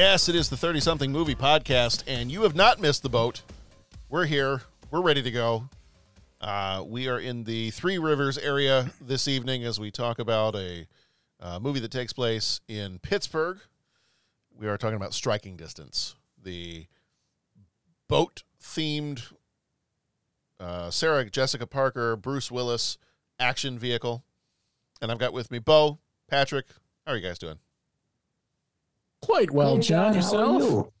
Yes, it is the 30 something movie podcast, and you have not missed the boat. We're here, we're ready to go. Uh, we are in the Three Rivers area this evening as we talk about a uh, movie that takes place in Pittsburgh. We are talking about Striking Distance, the boat themed uh, Sarah Jessica Parker, Bruce Willis action vehicle. And I've got with me Bo, Patrick. How are you guys doing? Quite well, Hey, John. John, how are Yourself? you?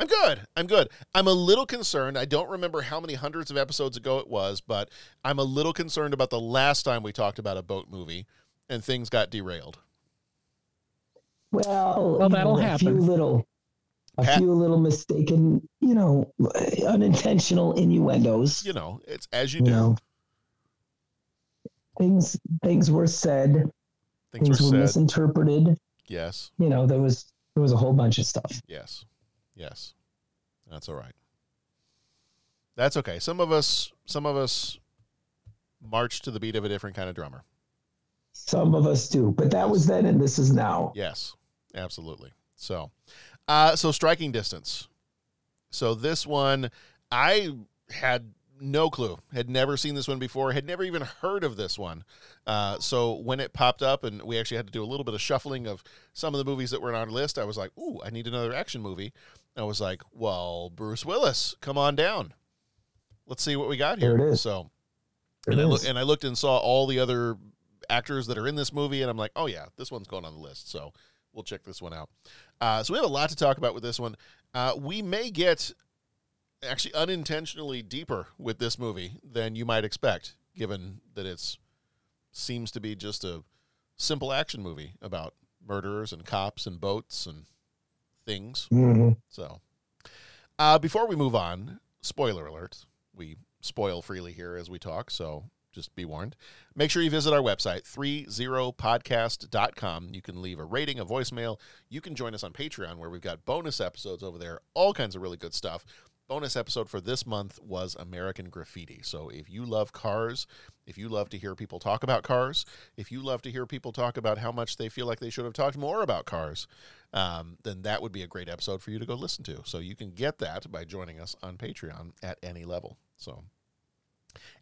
I'm good. I'm good. I'm a little concerned. I don't remember how many hundreds of episodes ago it was, but I'm a little concerned about the last time we talked about a boat movie and things got derailed. Well, Well, that'll know, a few happen. little, a Pat- few little mistaken, you know, unintentional innuendos. You know, it's as you You do. know, things things were said, Things, things, were were, said. misinterpreted. yes. You know, there was there was a whole bunch of stuff. Yes. Yes. That's all right. That's okay. Some of us some of us march to the beat of a different kind of drummer. Some of us do, but that was then, and this is now. Yes. Absolutely. So uh so striking distance. So this one I had no clue. Had never seen this one before. Had never even heard of this one. Uh, so when it popped up, and we actually had to do a little bit of shuffling of some of the movies that were on our list, I was like, "Ooh, I need another action movie." I was like, "Well, Bruce Willis, come on down. Let's see what we got here." There it is. So, and I, is. and I looked and saw all the other actors that are in this movie, and I'm like, "Oh yeah, this one's going on the list." So we'll check this one out. Uh, so we have a lot to talk about with this one. Uh, we may get actually unintentionally deeper with this movie than you might expect, given that it's seems to be just a simple action movie about murderers and cops and boats and things. Mhm. So, uh, before we move on, spoiler alert: we spoil freely here as we talk, so just be warned. Make sure you visit our website, 30podcast.com. You can leave a rating, a voicemail. You can join us on Patreon, where we've got bonus episodes over there, all kinds of really good stuff. Bonus episode for this month was American Graffiti. So if you love cars, if you love to hear people talk about cars, if you love to hear people talk about how much they feel like they should have talked more about cars, um, then that would be a great episode for you to go listen to. So you can get that by joining us on Patreon at any level. So,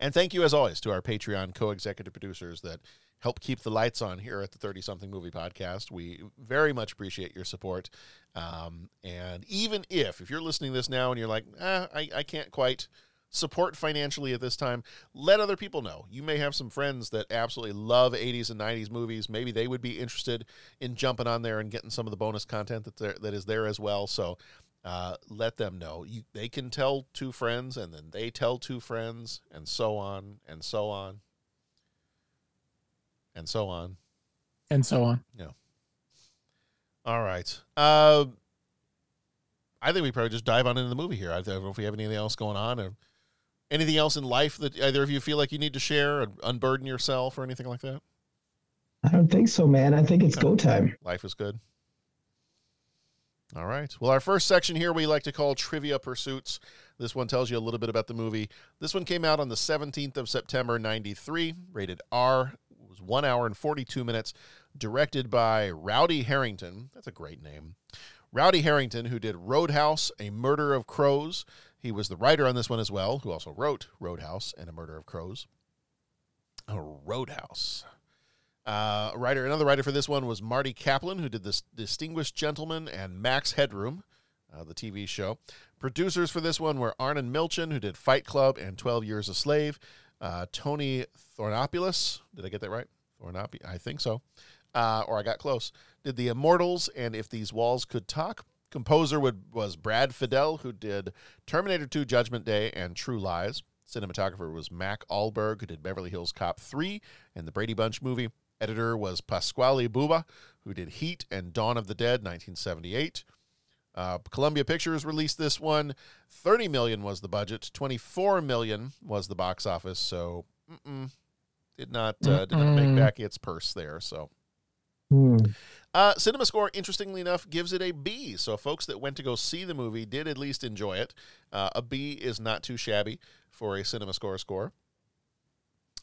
and thank you as always to our Patreon co-executive producers that help keep the lights on here at the 30 something movie podcast. We very much appreciate your support. Um, and even if, if you're listening this now and you're like, eh, I, I can't quite support financially at this time, let other people know. You may have some friends that absolutely love 80s and 90s movies. Maybe they would be interested in jumping on there and getting some of the bonus content that there, that is there as well. So uh, let them know. You, they can tell two friends, and then they tell two friends, and so on and so on and so on. And so on. Yeah. All right. Uh, I think we probably just dive on into the movie here. I don't know if we have anything else going on or anything else in life that either of you feel like you need to share or unburden yourself or anything like that. I don't think so, man. I think it's go time. Life is good. All right. Well, our first section here we like to call Trivia Pursuits. This one tells you a little bit about the movie. This one came out on the 17th of September, 93, rated R. Was one hour and 42 minutes, directed by Rowdy Harrington. That's a great name. Rowdy Harrington, who did Roadhouse, A Murder of Crows. He was the writer on this one as well, who also wrote Roadhouse and A Murder of Crows. Oh, Roadhouse. Uh, a writer, another writer for this one was Marty Kaplan, who did this Distinguished Gentleman and Max Headroom, uh, the TV show. Producers for this one were Arnon Milchan, who did Fight Club and 12 Years a Slave. Uh, Tony Thornopoulos, did I get that right? Thornopi, I think so. Uh, or I got close. Did The Immortals and If These Walls Could Talk. Composer would, was Brad Fiedel, who did Terminator 2 Judgment Day and True Lies. Cinematographer was Mac Ahlberg, who did Beverly Hills Cop 3 and the Brady Bunch movie. Editor was Pasquale Buba, who did Heat and Dawn of the Dead, 1978. Uh, Columbia Pictures released this one. 30 million was the budget. 24 million was the box office. So mm-mm, did not uh, did not make back its purse there. So Hmm. uh, Cinema Score, interestingly enough, gives it a B. So folks that went to go see the movie did at least enjoy it. Uh, a B is not too shabby for a Cinema Score score.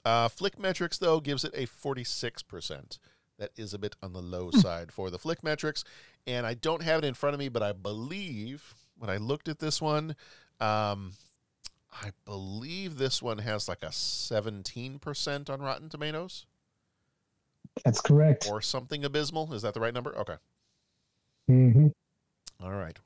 Uh, Flickmetrix, though, gives it a 46%. That is a bit on the low side for the Flickmetrix. And I don't have it in front of me, but I believe when I looked at this one, um, I believe this one has like a 17% on Rotten Tomatoes That's correct. or something abysmal. Is that the right number? Okay. Mm-hmm. All right.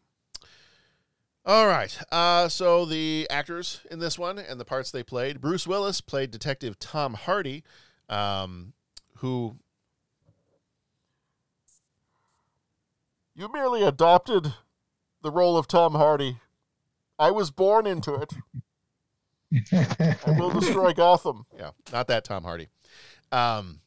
All right. Uh, so the actors in this one and the parts they played Bruce Willis played Detective Tom Hardy, um, who. You merely adopted the role of Tom Hardy. I was born into it. I will destroy Gotham. Yeah, not that Tom Hardy. Um,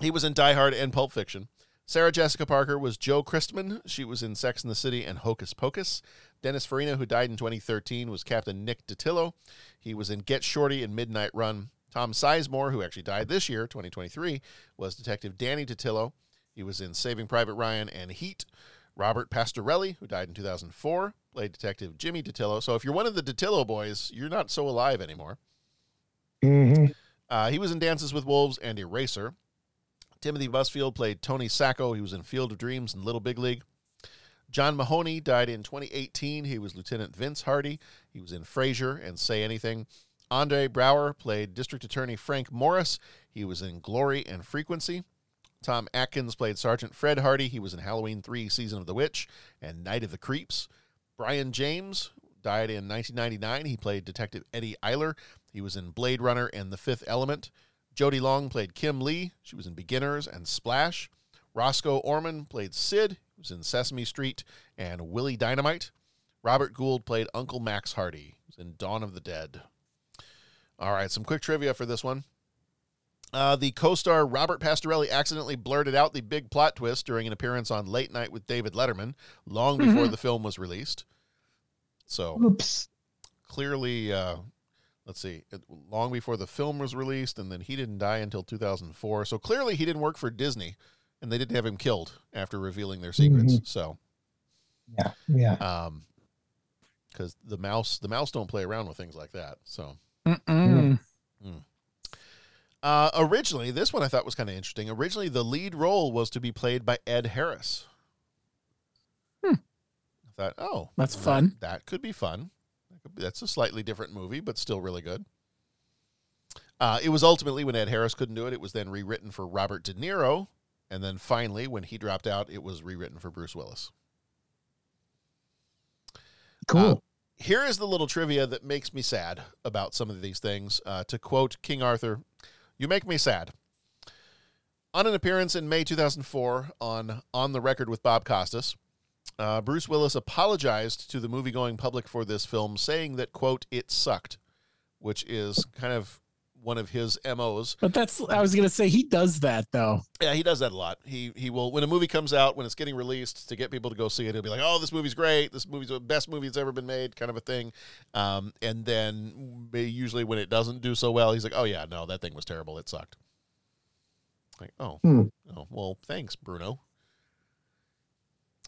he was in Die Hard and Pulp Fiction. Sarah Jessica Parker was Jo Christman. She was in Sex and the City and Hocus Pocus. Dennis Farina, who died in 2013, was Captain Nick Detillo. He was in Get Shorty and Midnight Run. Tom Sizemore, who actually died this year, 2023, was Detective Danny Detillo. He was in Saving Private Ryan and Heat. Robert Pastorelli, who died in 2004, played Detective Jimmy Detillo. So if you're one of the Detillo boys, you're not so alive anymore. hmm Uh, he was in Dances with Wolves and Eraser. Timothy Busfield played Tony Sacco. He was in Field of Dreams and Little Big League. John Mahoney died in 2018. He was Lieutenant Vince Hardy. He was in Frasier and Say Anything. Andre Braugher played District Attorney Frank Morris. He was in Glory and Frequency. Tom Atkins played Sergeant Fred Hardy. He was in Halloween 3 Season of the Witch and Night of the Creeps. Brion James died in 1999. He played Detective Eddie Eiler. He was in Blade Runner and The Fifth Element. Jodi Long played Kim Lee. She was in Beginners and Splash. Roscoe Orman played Sid. He was in Sesame Street and Willie Dynamite. Robert Gould played Uncle Max Hardy. He was in Dawn of the Dead. All right, some quick trivia for this one. Uh, the co-star Robert Pastorelli accidentally blurted out the big plot twist during an appearance on Late Night with David Letterman, long before Mhm. the film was released. So Oops. clearly, uh, let's see, it, long before the film was released, and then he didn't die until 2004. So clearly, he didn't work for Disney, and they didn't have him killed after revealing their secrets. Mhm. So, Yeah. Yeah. um, because the mouse, the mouse don't play around with things like that. So. Mm-mm. Uh, originally, this one I thought was kind of interesting. Originally, the lead role was to be played by Ed Harris. Hmm. I thought, oh, That's that- fun. That could be fun. That could be- That's a slightly different movie, but still really good. Uh, it was ultimately when Ed Harris couldn't do it, it was then rewritten for Robert De Niro. And then finally, when he dropped out, it was rewritten for Bruce Willis. Cool. Uh, here is the little trivia that makes me sad about some of these things. Uh, to quote King Arthur, "You make me sad." On an appearance in May 2004 on On the Record with Bob Costas, uh, Bruce Willis apologized to the movie-going public for this film, saying that quote it sucked, which is kind of one of his MOs. But that's I was gonna say he does that though. Yeah, he does that a lot. He he will when a movie comes out when it's getting released to get people to go see it. He'll be like, "Oh, this movie's great. This movie's the best movie that's ever been made," kind of a thing. Um, and then usually when it doesn't do so well, he's like, "Oh yeah, no, that thing was terrible. It sucked." Like, oh, Hmm. oh, well, thanks, Bruno.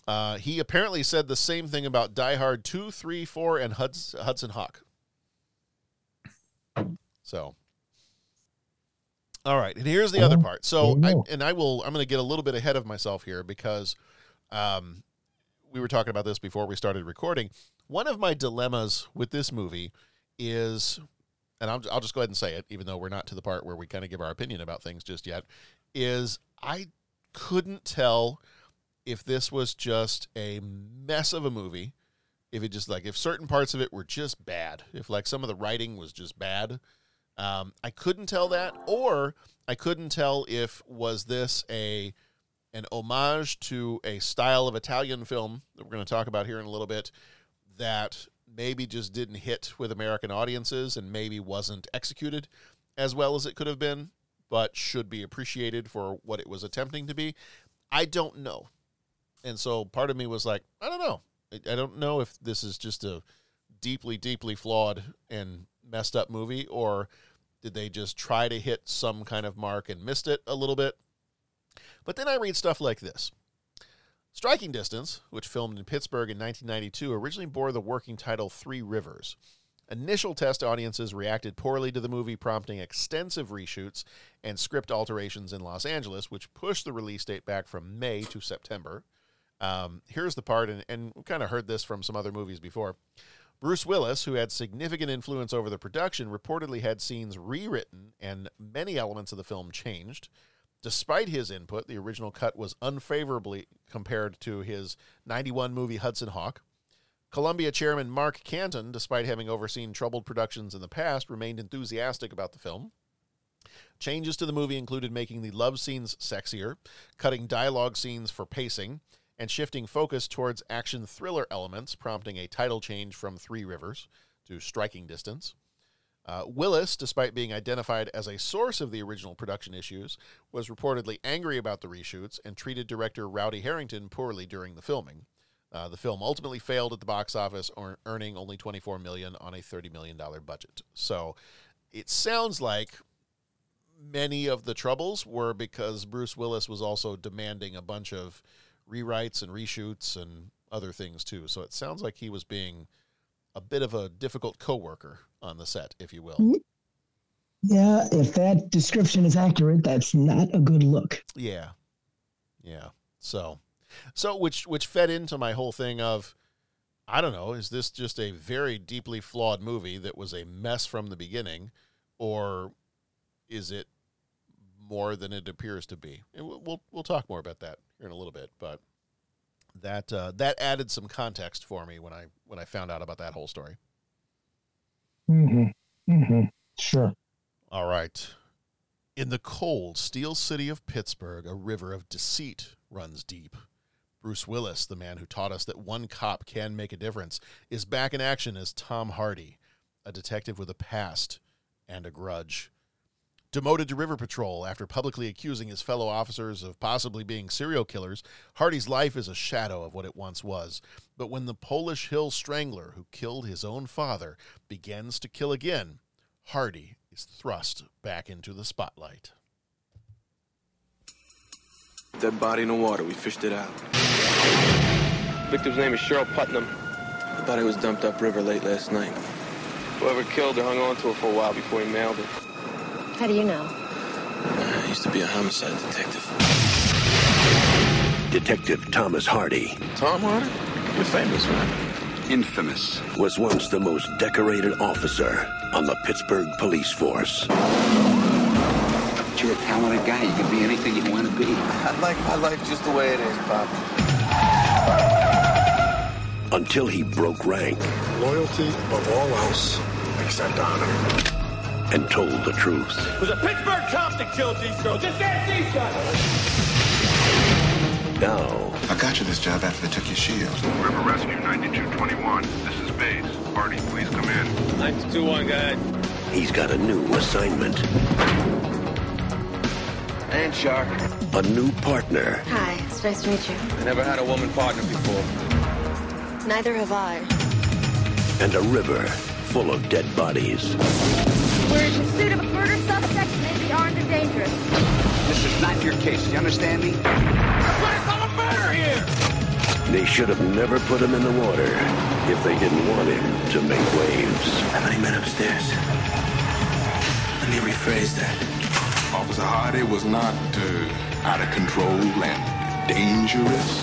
Uh, he apparently said the same thing about Die Hard 2, 3, 4, and Huds- Hudson Hawk. So, all right, and here's the other Oh, part. So, I, and I will. I'm going to get a little bit ahead of myself here because um, we were talking about this before we started recording. One of my dilemmas with this movie is, and I'll, I'll just go ahead and say it, even though we're not to the part where we kind of give our opinion about things just yet, is I couldn't tell if this was just a mess of a movie, if it just like if certain parts of it were just bad, if like some of the writing was just bad. Um, I couldn't tell that, or I couldn't tell if was this a an homage to a style of Italian film that we're going to talk about here in a little bit that maybe just didn't hit with American audiences and maybe wasn't executed as well as it could have been, but should be appreciated for what it was attempting to be. I don't know. And so part of me was like, I don't know. I- I don't know if this is just a deeply, deeply flawed and messed up movie, or did they just try to hit some kind of mark and missed it a little bit? But then I read stuff like this. Striking Distance, which filmed in Pittsburgh in 1992, originally bore the working title Three Rivers. Initial test audiences reacted poorly to the movie, prompting extensive reshoots and script alterations in Los Angeles, which pushed the release date back from May to September. Um, here's the part, and, and kind of heard this from some other movies before. Bruce Willis, who had significant influence over the production, reportedly had scenes rewritten and many elements of the film changed. Despite his input, the original cut was unfavorably compared to his 91 movie Hudson Hawk. Columbia chairman Mark Canton, despite having overseen troubled productions in the past, remained enthusiastic about the film. Changes to the movie included making the love scenes sexier, cutting dialogue scenes for pacing, and shifting focus towards action thriller elements, prompting a title change from Three Rivers to Striking Distance. Uh, Willis, despite being identified as a source of the original production issues, was reportedly angry about the reshoots and treated director Rowdy Harrington poorly during the filming. Uh, the film ultimately failed at the box office, or earning only 24 million on a 30 million dollar budget. So, it sounds like many of the troubles were because Bruce Willis was also demanding a bunch of rewrites and reshoots and other things too. So it sounds like he was being a bit of a difficult coworker on the set, if you will. Mm-hmm. Yeah, if that description is accurate, that's not a good look. Yeah. Yeah. So so which which fed into my whole thing of I don't know, is this just a very deeply flawed movie that was a mess from the beginning or is it more than it appears to be? And we'll we'll, we'll talk more about that here in a little bit, but that uh, that added some context for me when I when I found out about that whole story. Mm-hmm. Mm-hmm. Sure. All right. In the cold, steel city of Pittsburgh, a river of deceit runs deep. Bruce Willis, the man who taught us that one cop can make a difference, is back in action as Tom Hardy, a detective with a past and a grudge. Demoted to River Patrol after publicly accusing his fellow officers of possibly being serial killers, Hardy's life is a shadow of what it once was. But when the Polish Hill Strangler, who killed his own father, begins to kill again, Hardy is thrust back into the spotlight. Dead body in the water. We fished it out. Victim's name is Cheryl Putnam. The body was dumped upriver late last night. Whoever killed her hung on to her for a while before he mailed her. How do you know? I used to be a homicide detective. Detective Thomas Hardy. Tom Hardy? You're famous, right? Infamous. Was once the most decorated officer on the Pittsburgh police force. But you're a talented guy. You can be anything you want to be. I like my life just the way it is, Pop. Until he broke rank Loyalty above all else, except honor. And told the truth. It was a Pittsburgh cop that killed these girls. Just ask these guys. Now, I got you this job after they took your shield. River Rescue 9221. This is Base. Hardy, please come in. 92-1, guy. he's got a new assignment. And Shark. A new partner. Hi, it's nice to meet you. I never had a woman partner before. Neither have I. and a river full of dead bodies. We're in pursuit of a murder suspect who may be armed and dangerous. This is not your case. You understand me? They should have never put him in the water if they didn't want him to make waves. How many men upstairs? Let me rephrase that. Officer Hardy was not uh, out of control and dangerous.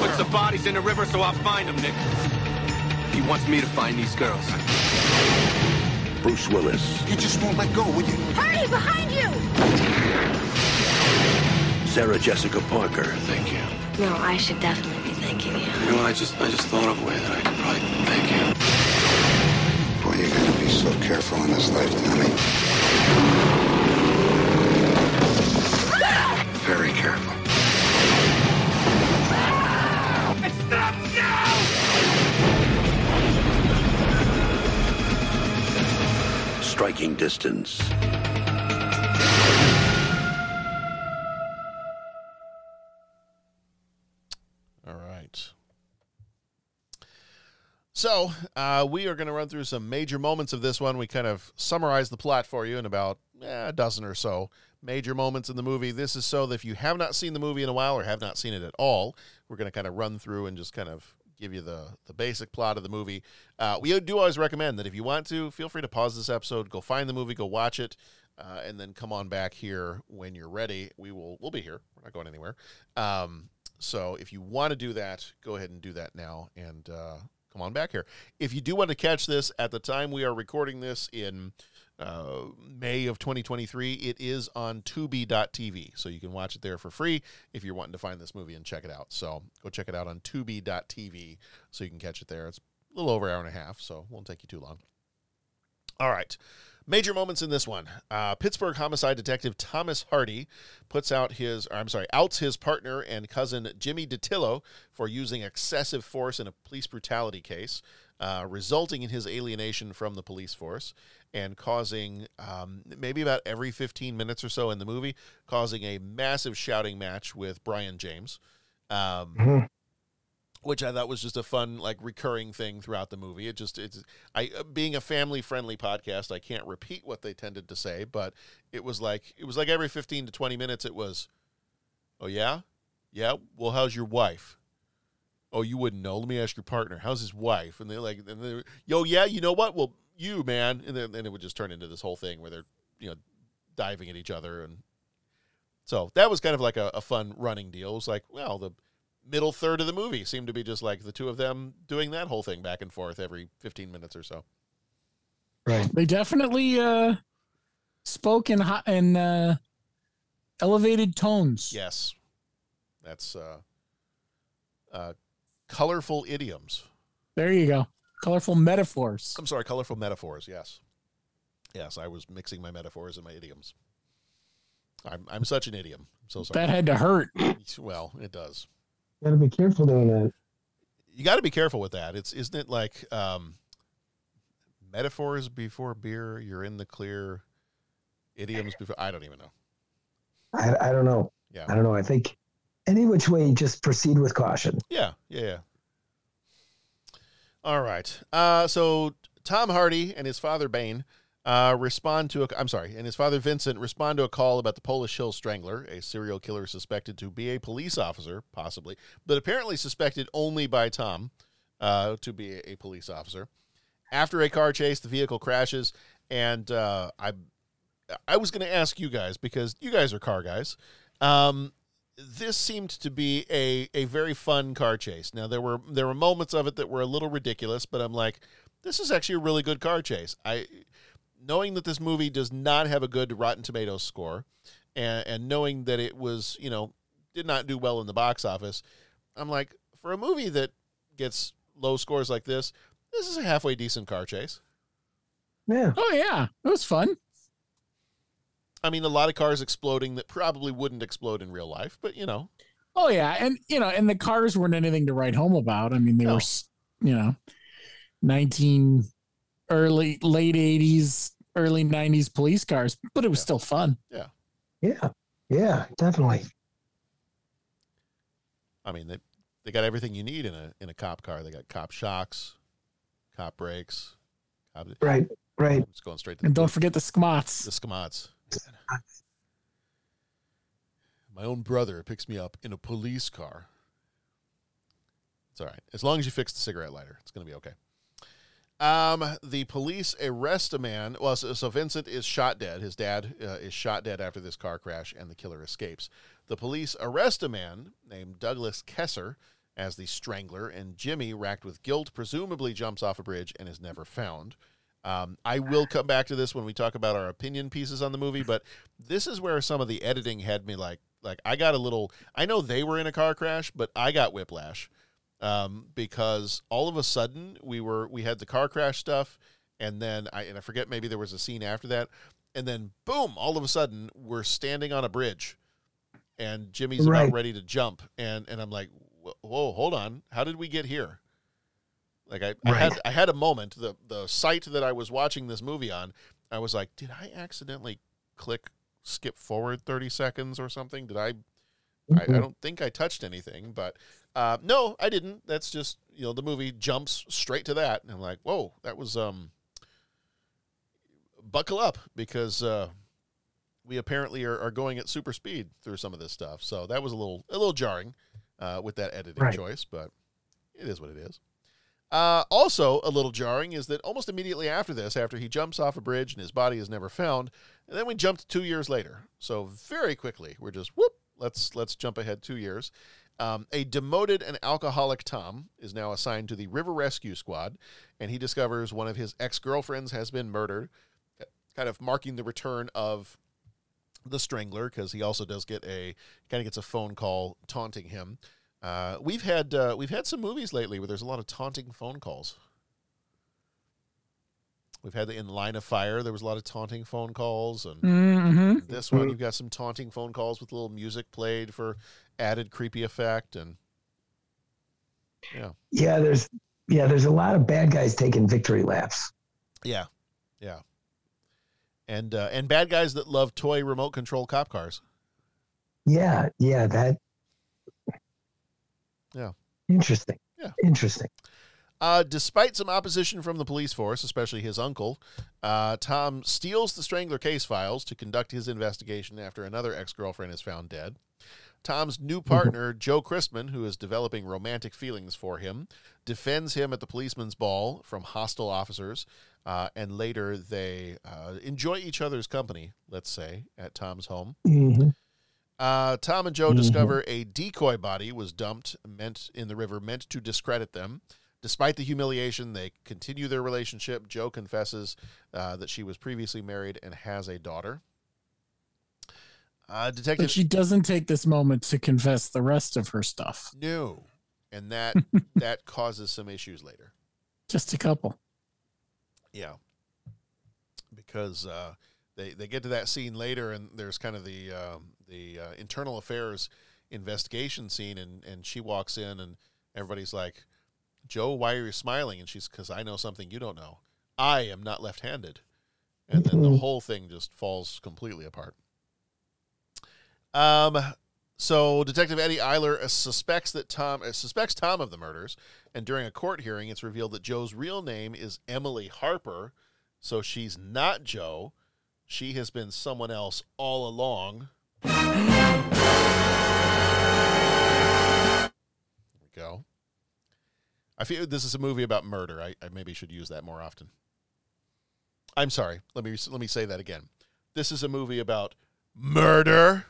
Put the bodies in the river so I'll find them, Nick. He wants me to find these girls. Bruce Willis, You just won't let go, will you? Hardy, behind you! Sarah Jessica Parker. Thank you. No, I should definitely be thanking you. You know, I just I just thought of a way that I could probably thank you. Boy, you gotta be so careful in this life, Tommy. Very careful. Striking distance. All right. So uh, we are going to run through some major moments of this one. We kind of summarize the plot for you in about eh, a dozen or so major moments in the movie. This is so that if you have not seen the movie in a while or have not seen it at all, we're going to kind of run through and just kind of give you the the basic plot of the movie. Uh, we do always recommend that if you want to, feel free to pause this episode, go find the movie, go watch it, uh, and then come on back here when you're ready. We will we'll be here. We're not going anywhere. Um, so if you want to do that, go ahead and do that now and uh, come on back here. If you do want to catch this at the time we are recording this in uh, May of 2023, it is on Tubi.tv. So you can watch it there for free if you're wanting to find this movie and check it out. So go check it out on Tubi.tv so you can catch it there. It's a little over an hour and a half, so won't take you too long. All right. Major moments in this one. Uh, Pittsburgh homicide detective Thomas Hardy puts out his, I'm sorry, outs his partner and cousin Jimmy Detillo for using excessive force in a police brutality case, uh, resulting in his alienation from the police force and causing um, maybe about every 15 minutes or so in the movie, causing a massive shouting match with Brion James. Um, which I thought was just a fun, like recurring thing throughout the movie. It just, it's, I, uh, being a family friendly podcast, I can't repeat what they tended to say, but it was like, it was like every 15 to 20 minutes, it was, oh, yeah? Yeah. Well, how's your wife? Oh, you wouldn't know. Let me ask your partner. How's his wife? And they're like, and they're, yo, yeah, you know what? Well, you, man. And then and it would just turn into this whole thing where they're, you know, diving at each other. And so that was kind of like a, a fun running deal. It was like, well, the, middle third of the movie seemed to be just like the two of them doing that whole thing back and forth every 15 minutes or so. Right. They definitely uh, spoke in hot in uh, elevated tones. Yes. That's uh, uh, colorful idioms. There you go. Colorful metaphors. I'm sorry, colorful metaphors. Yes. Yes, I was mixing my metaphors and my idioms. I'm, I'm such an idiom. I'm so sorry. That had to hurt. Well, it does. You Gotta be careful doing that. You got to be careful with that. It's isn't it like um, metaphors before beer? You're in the clear. Idioms before. I don't even know. I, I don't know. Yeah. I don't know. I think any which way, just proceed with caution. Yeah, yeah, yeah. All right. Uh, so Tom Hardy and his father Bane uh, respond to a. I'm sorry, and his father Vincent respond to a call about the Polish Hill Strangler, a serial killer suspected to be a police officer, possibly, but apparently suspected only by Tom uh, to be a, police officer. After a car chase, the vehicle crashes, and uh, I, I was going to ask you guys because you guys are car guys. Um, this seemed to be a, a very fun car chase. Now there were there were moments of it that were a little ridiculous, but I'm like, this is actually a really good car chase. I knowing that this movie does not have a good Rotten Tomatoes score, and, and knowing that it was you know did not do well in the box office, I'm like, for a movie that gets low scores like this, this is a halfway decent car chase. Yeah. Oh yeah, it was fun. I mean, a lot of cars exploding that probably wouldn't explode in real life, but you know, Oh yeah, and you know, and the cars weren't anything to write home about. I mean, they No. were, you know, nineteen early late eighties, early nineties police cars, but it was still fun. yeah. Yeah. Yeah. Definitely. I mean, they they got everything you need in a in a cop car. They got cop shocks, cop brakes, cop, Right. Right. It's going straight to And the, don't forget the squats. the scamots. My own brother picks me up in a police car. It's all right. As long as you fix the cigarette lighter, it's going to be okay. Um, the police arrest a man. Well, so, so Vincent is shot dead. His dad uh, is shot dead after this car crash, and the killer escapes. The police arrest a man named Douglas Kesser as the strangler, and Jimmy, racked with guilt, presumably jumps off a bridge and is never found. Um, I will come back to this when we talk about our opinion pieces on the movie, but this is where some of the editing had me like, like I got a little. I know they were in a car crash, but I got whiplash um, because all of a sudden we were we had the car crash stuff, and then I and I forget maybe there was a scene after that, and then boom, all of a sudden we're standing on a bridge, and Jimmy's Right. about ready to jump, and and I'm like, whoa, hold on, how did we get here? Like I, I had I had a moment the the site that I was watching this movie on, I was like, did I accidentally click skip forward thirty seconds or something? Did I? I, I Mhm. don't think I touched anything, but uh, no, I didn't. That's just you know the movie jumps straight to that, and I'm like, whoa, that was um. Buckle up because uh, we apparently are, are going at super speed through some of this stuff, so that was a little a little jarring uh, with that editing Right. choice, but it is what it is. Uh, also, a little jarring is that almost immediately after this, after he jumps off a bridge and his body is never found, and then we jumped two years later. So very quickly, we're just whoop. Let's let's jump ahead two years. Um, a demoted and alcoholic Tom is now assigned to the River Rescue Squad, and he discovers one of his ex girlfriends has been murdered, kind of marking the return of the Strangler because he also does get a kind of gets a phone call taunting him. Uh, we've had uh, we've had some movies lately where there's a lot of taunting phone calls. We've had the In Line of Fire. There was a lot of taunting phone calls, and Mhm. this one you've got some taunting phone calls with a little music played for added creepy effect. And yeah, Yeah, there's yeah, there's a lot of bad guys taking victory laps. yeah, yeah, and uh, and bad guys that love toy remote control cop cars. Yeah, yeah, that Yeah. interesting. Yeah. Interesting. Uh, despite some opposition from the police force, especially his uncle, uh, Tom steals the Strangler case files to conduct his investigation after another ex girlfriend is found dead. Tom's new partner, Jo Christman, who is developing romantic feelings for him, defends him at the policeman's ball from hostile officers, uh, and later they uh, enjoy each other's company, let's say, at Tom's home. Mhm. Uh, Tom and Jo Mhm. discover a decoy body was dumped meant in the river meant to discredit them. Despite the humiliation, they continue their relationship. Jo confesses uh, that she was previously married and has a daughter. Uh, detective But she doesn't take this moment to confess the rest of her stuff. no, and that that causes some issues later. Just a couple. Yeah, because uh, they they get to that scene later, and there's kind of the um, the uh, internal affairs investigation scene, and and she walks in, and everybody's like, "Jo, why are you smiling?" And she's, "Because I know something you don't know. I am not left-handed." And then the Mhm. whole thing just falls completely apart. Um. So Detective Eddie Eiler uh, suspects that Tom uh, suspects Tom of the murders, and during a court hearing, it's revealed that Jo's real name is Emily Harper. So she's not Jo. She has been someone else all along. There we go. I feel this is a movie about murder. I, I maybe should use that more often. I'm sorry. Let me let me say that again. This is a movie about murder.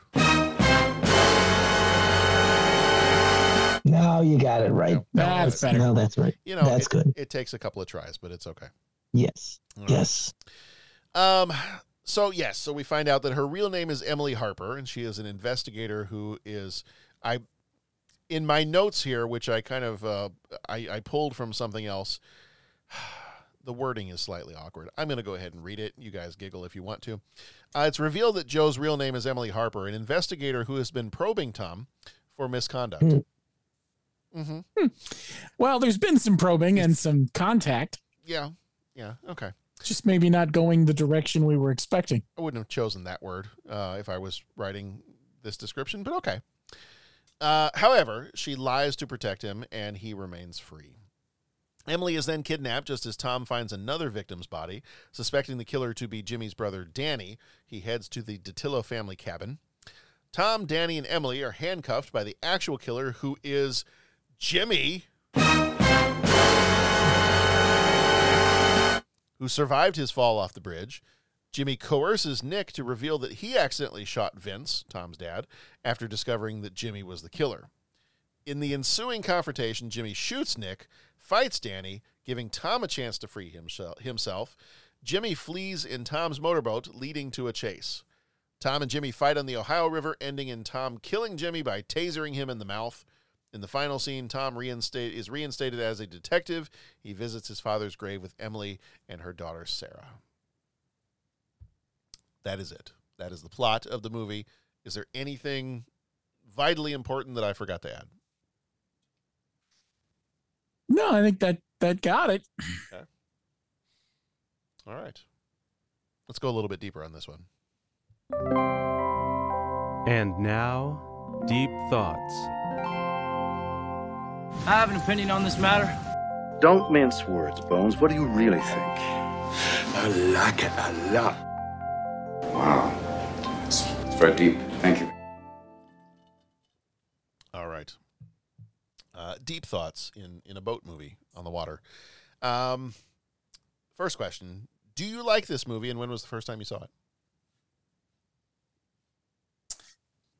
Now you got it right. That's better. No, that's right. You know, that's it, good. It takes a couple of tries, but it's okay. Yes. All right. Yes. Um, so yes, so we find out that her real name is Emily Harper, and she is an investigator who is I in my notes here, which I kind of uh, I, I pulled from something else. The wording is slightly awkward. I'm going to go ahead and read it. You guys giggle if you want to. Uh, it's revealed that Jo's real name is Emily Harper, an investigator who has been probing Tom for misconduct. Mm-hmm. Well, there's been some probing and some contact, Yeah. Yeah. Okay. Just maybe not going the direction we were expecting. I wouldn't have chosen that word uh, if I was writing this description, but okay. Uh, however, she lies to protect him, and he remains free. Emily is then kidnapped just as Tom finds another victim's body. Suspecting the killer to be Jimmy's brother Danny, he heads to the Detillo family cabin. Tom, Danny, and Emily are handcuffed by the actual killer, who is Jimmy, who survived his fall off the bridge. Jimmy coerces Nick to reveal that he accidentally shot Vince, Tom's dad, after discovering that Jimmy was the killer. In the ensuing confrontation, Jimmy shoots Nick, fights Danny, giving Tom a chance to free himself. Jimmy flees in Tom's motorboat, leading to a chase. Tom and Jimmy fight on the Ohio River, ending in Tom killing Jimmy by tasering him in the mouth. In the final scene, Tom reinstate, is reinstated as a detective. He visits his father's grave with Emily and her daughter Sarah. That is it. That is the plot of the movie. Is there anything vitally important that I forgot to add? No, I think that that got it. Okay. All right. Let's go a little bit deeper on this one. And now, Deep Thoughts. I have an opinion on this matter. Don't mince words, Bones. What do you really think? I like it a lot. Wow. It's, it's very deep. Thank you. All right. Uh, deep thoughts in in a boat movie on the water. Um, first question: Do you like this movie, and when was the first time you saw it?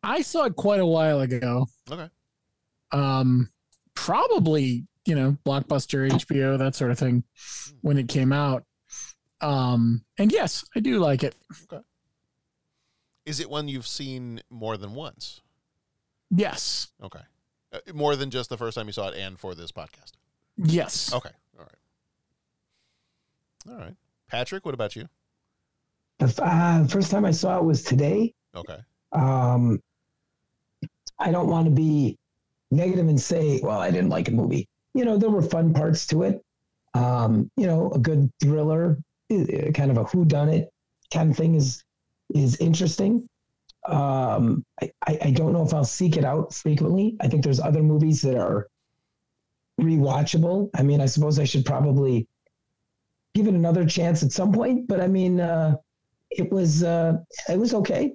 I saw it quite a while ago. Okay. Um, probably you know blockbuster, HBO, that sort of thing, when it came out. Um, and yes, I do like it. Okay. Is it one you've seen more than once? Yes. Okay. Uh, more than just the first time you saw it, and for this podcast. Yes. Okay. All right. All right. Patrick, what about you? The f- uh, first time I saw it was today. Okay. Um, I don't want to be negative and say, well, I didn't like a movie. You know, there were fun parts to it. Um, you know, a good thriller, kind of a whodunit kind of thing is is interesting. Um, I, I don't know if I'll seek it out frequently. I think there's other movies that are rewatchable. I mean, I suppose I should probably give it another chance at some point. But I mean, uh, it was uh, it was okay.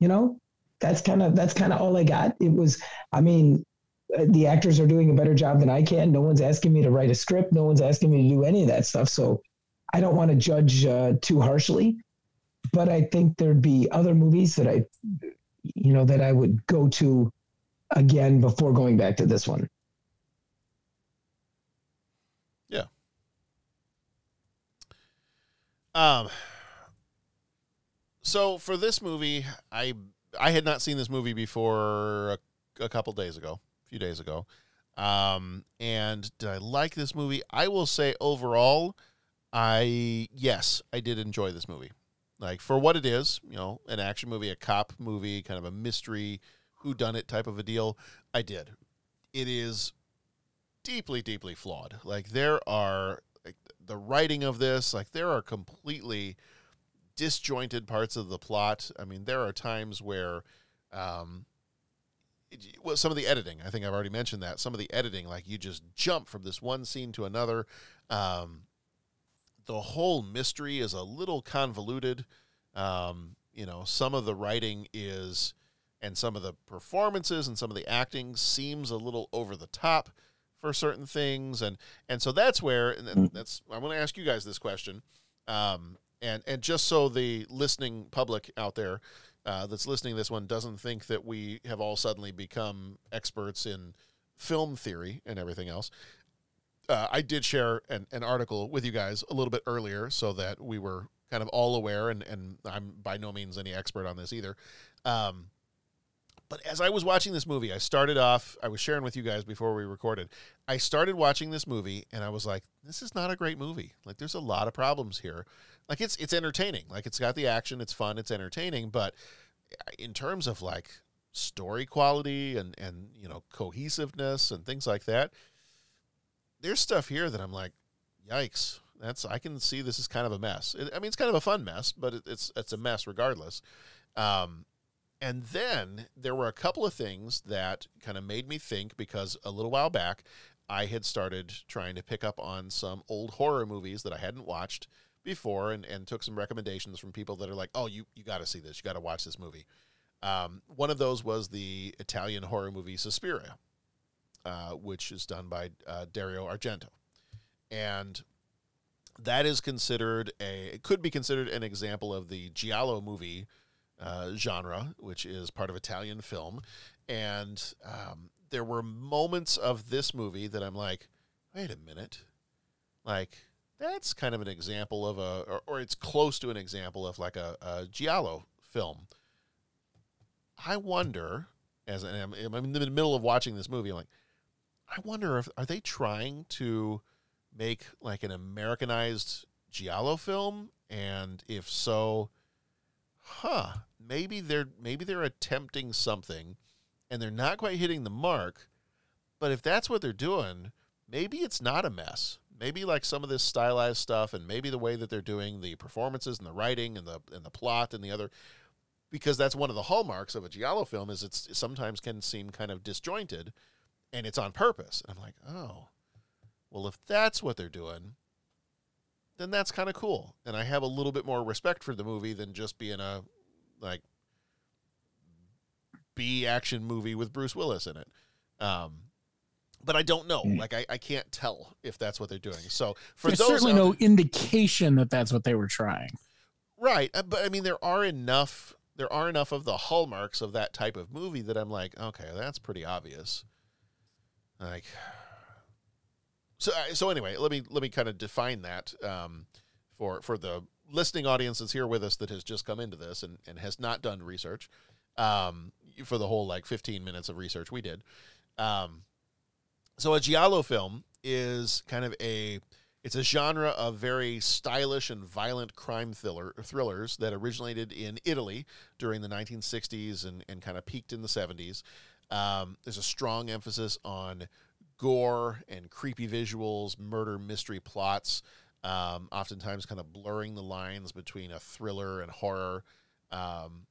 You know, that's kind of that's kind of all I got. It was. I mean, the actors are doing a better job than I can. No one's asking me to write a script. No one's asking me to do any of that stuff. So I don't want to judge uh, too harshly. But I think there'd be other movies that I, you know, that I would go to again before going back to this one. Yeah. Um. So for this movie, I I had not seen this movie before a, a couple days ago, a few days ago. Um, and did I like this movie? I will say overall, I yes, I did enjoy this movie. Like for what it is, you know, an action movie, a cop movie, kind of a mystery, who done it type of a deal. I did. It is deeply, deeply flawed. Like there are like the writing of this, like there are completely disjointed parts of the plot. I mean, there are times where, um, well, some of the editing. I think I've already mentioned that. Some of the editing, like you just jump from this one scene to another. Um, the whole mystery is a little convoluted. Um, you know, some of the writing is, and some of the performances and some of the acting seems a little over the top for certain things, and and so that's where, and that's I'm going to ask you guys this question, um, and and just so the listening public out there uh, that's listening to this one doesn't think that we have all suddenly become experts in film theory and everything else uh, I did share an, an article with you guys a little bit earlier so that we were kind of all aware, and, and I'm by no means any expert on this either. Um, but as I was watching this movie, I started off, I was sharing with you guys before we recorded. I started watching this movie and I was like, this is not a great movie. Like there's a lot of problems here. Like it's it's entertaining. Like it's got the action, it's fun, it's entertaining, but in terms of like story quality and and you know cohesiveness and things like that, there's stuff here that I'm like, yikes. That's I can see this is kind of a mess. It, I mean, it's kind of a fun mess, but it, it's it's a mess regardless. Um, and then there were a couple of things that kind of made me think because a little while back I had started trying to pick up on some old horror movies that I hadn't watched before and, and took some recommendations from people that are like, oh, you, you got to see this. You got to watch this movie. Um, one of those was the Italian horror movie Suspiria, uh, which is done by uh, Dario Argento. And that is considered a, it could be considered an example of the Giallo movie uh, genre, which is part of Italian film. And um, there were moments of this movie that I'm like, wait a minute. like that's kind of an example of a, or, or it's close to an example of like a, a giallo film. I wonder, as I'm, I'm in the middle of watching this movie, I'm like, I wonder if are they trying to make like an Americanized giallo film, and if so, huh? Maybe they're maybe they're attempting something, and they're not quite hitting the mark. But if that's what they're doing, maybe it's not a mess. Maybe like some of this stylized stuff, and maybe the way that they're doing the performances and the writing and the and the plot and the other, because that's one of the hallmarks of a giallo film is it's it sometimes can seem kind of disjointed, and it's on purpose. And I'm like, oh, well, if that's what they're doing, then that's kind of cool. And I have a little bit more respect for the movie than just being a like B action movie with Bruce Willis in it. Um, but I don't know. Like I, I can't tell if that's what they're doing. So for There's those certainly out no indication that that's what they were trying. Right, uh, but I mean there are enough there are enough of the hallmarks of that type of movie that I'm like, okay, that's pretty obvious. Like so so anyway, let me let me kind of define that um, for for the listening audience that's here with us that has just come into this and, and has not done research um, for the whole like 15 minutes of research we did. Um, so a giallo film is kind of a it's a genre of very stylish and violent crime thriller thrillers that originated in Italy during the 1960s and, and kind of peaked in the 70s. Um, there's a strong emphasis on gore and creepy visuals, murder mystery plots, um, oftentimes kind of blurring the lines between a thriller and horror. Um,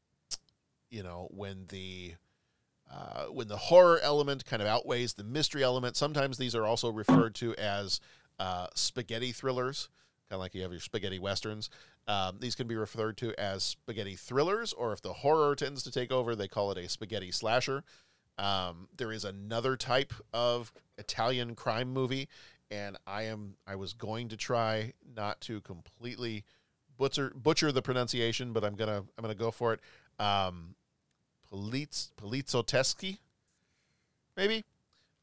you know, when the uh, when the horror element kind of outweighs the mystery element, sometimes these are also referred to as uh, spaghetti thrillers, kind of like you have your spaghetti westerns. Um, these can be referred to as spaghetti thrillers, or if the horror tends to take over, they call it a spaghetti slasher. Um, there is another type of Italian crime movie, and I am I was going to try not to completely butcher butcher the pronunciation, but I'm gonna I'm gonna go for it. Um, Poliz, Polizotteschi, maybe.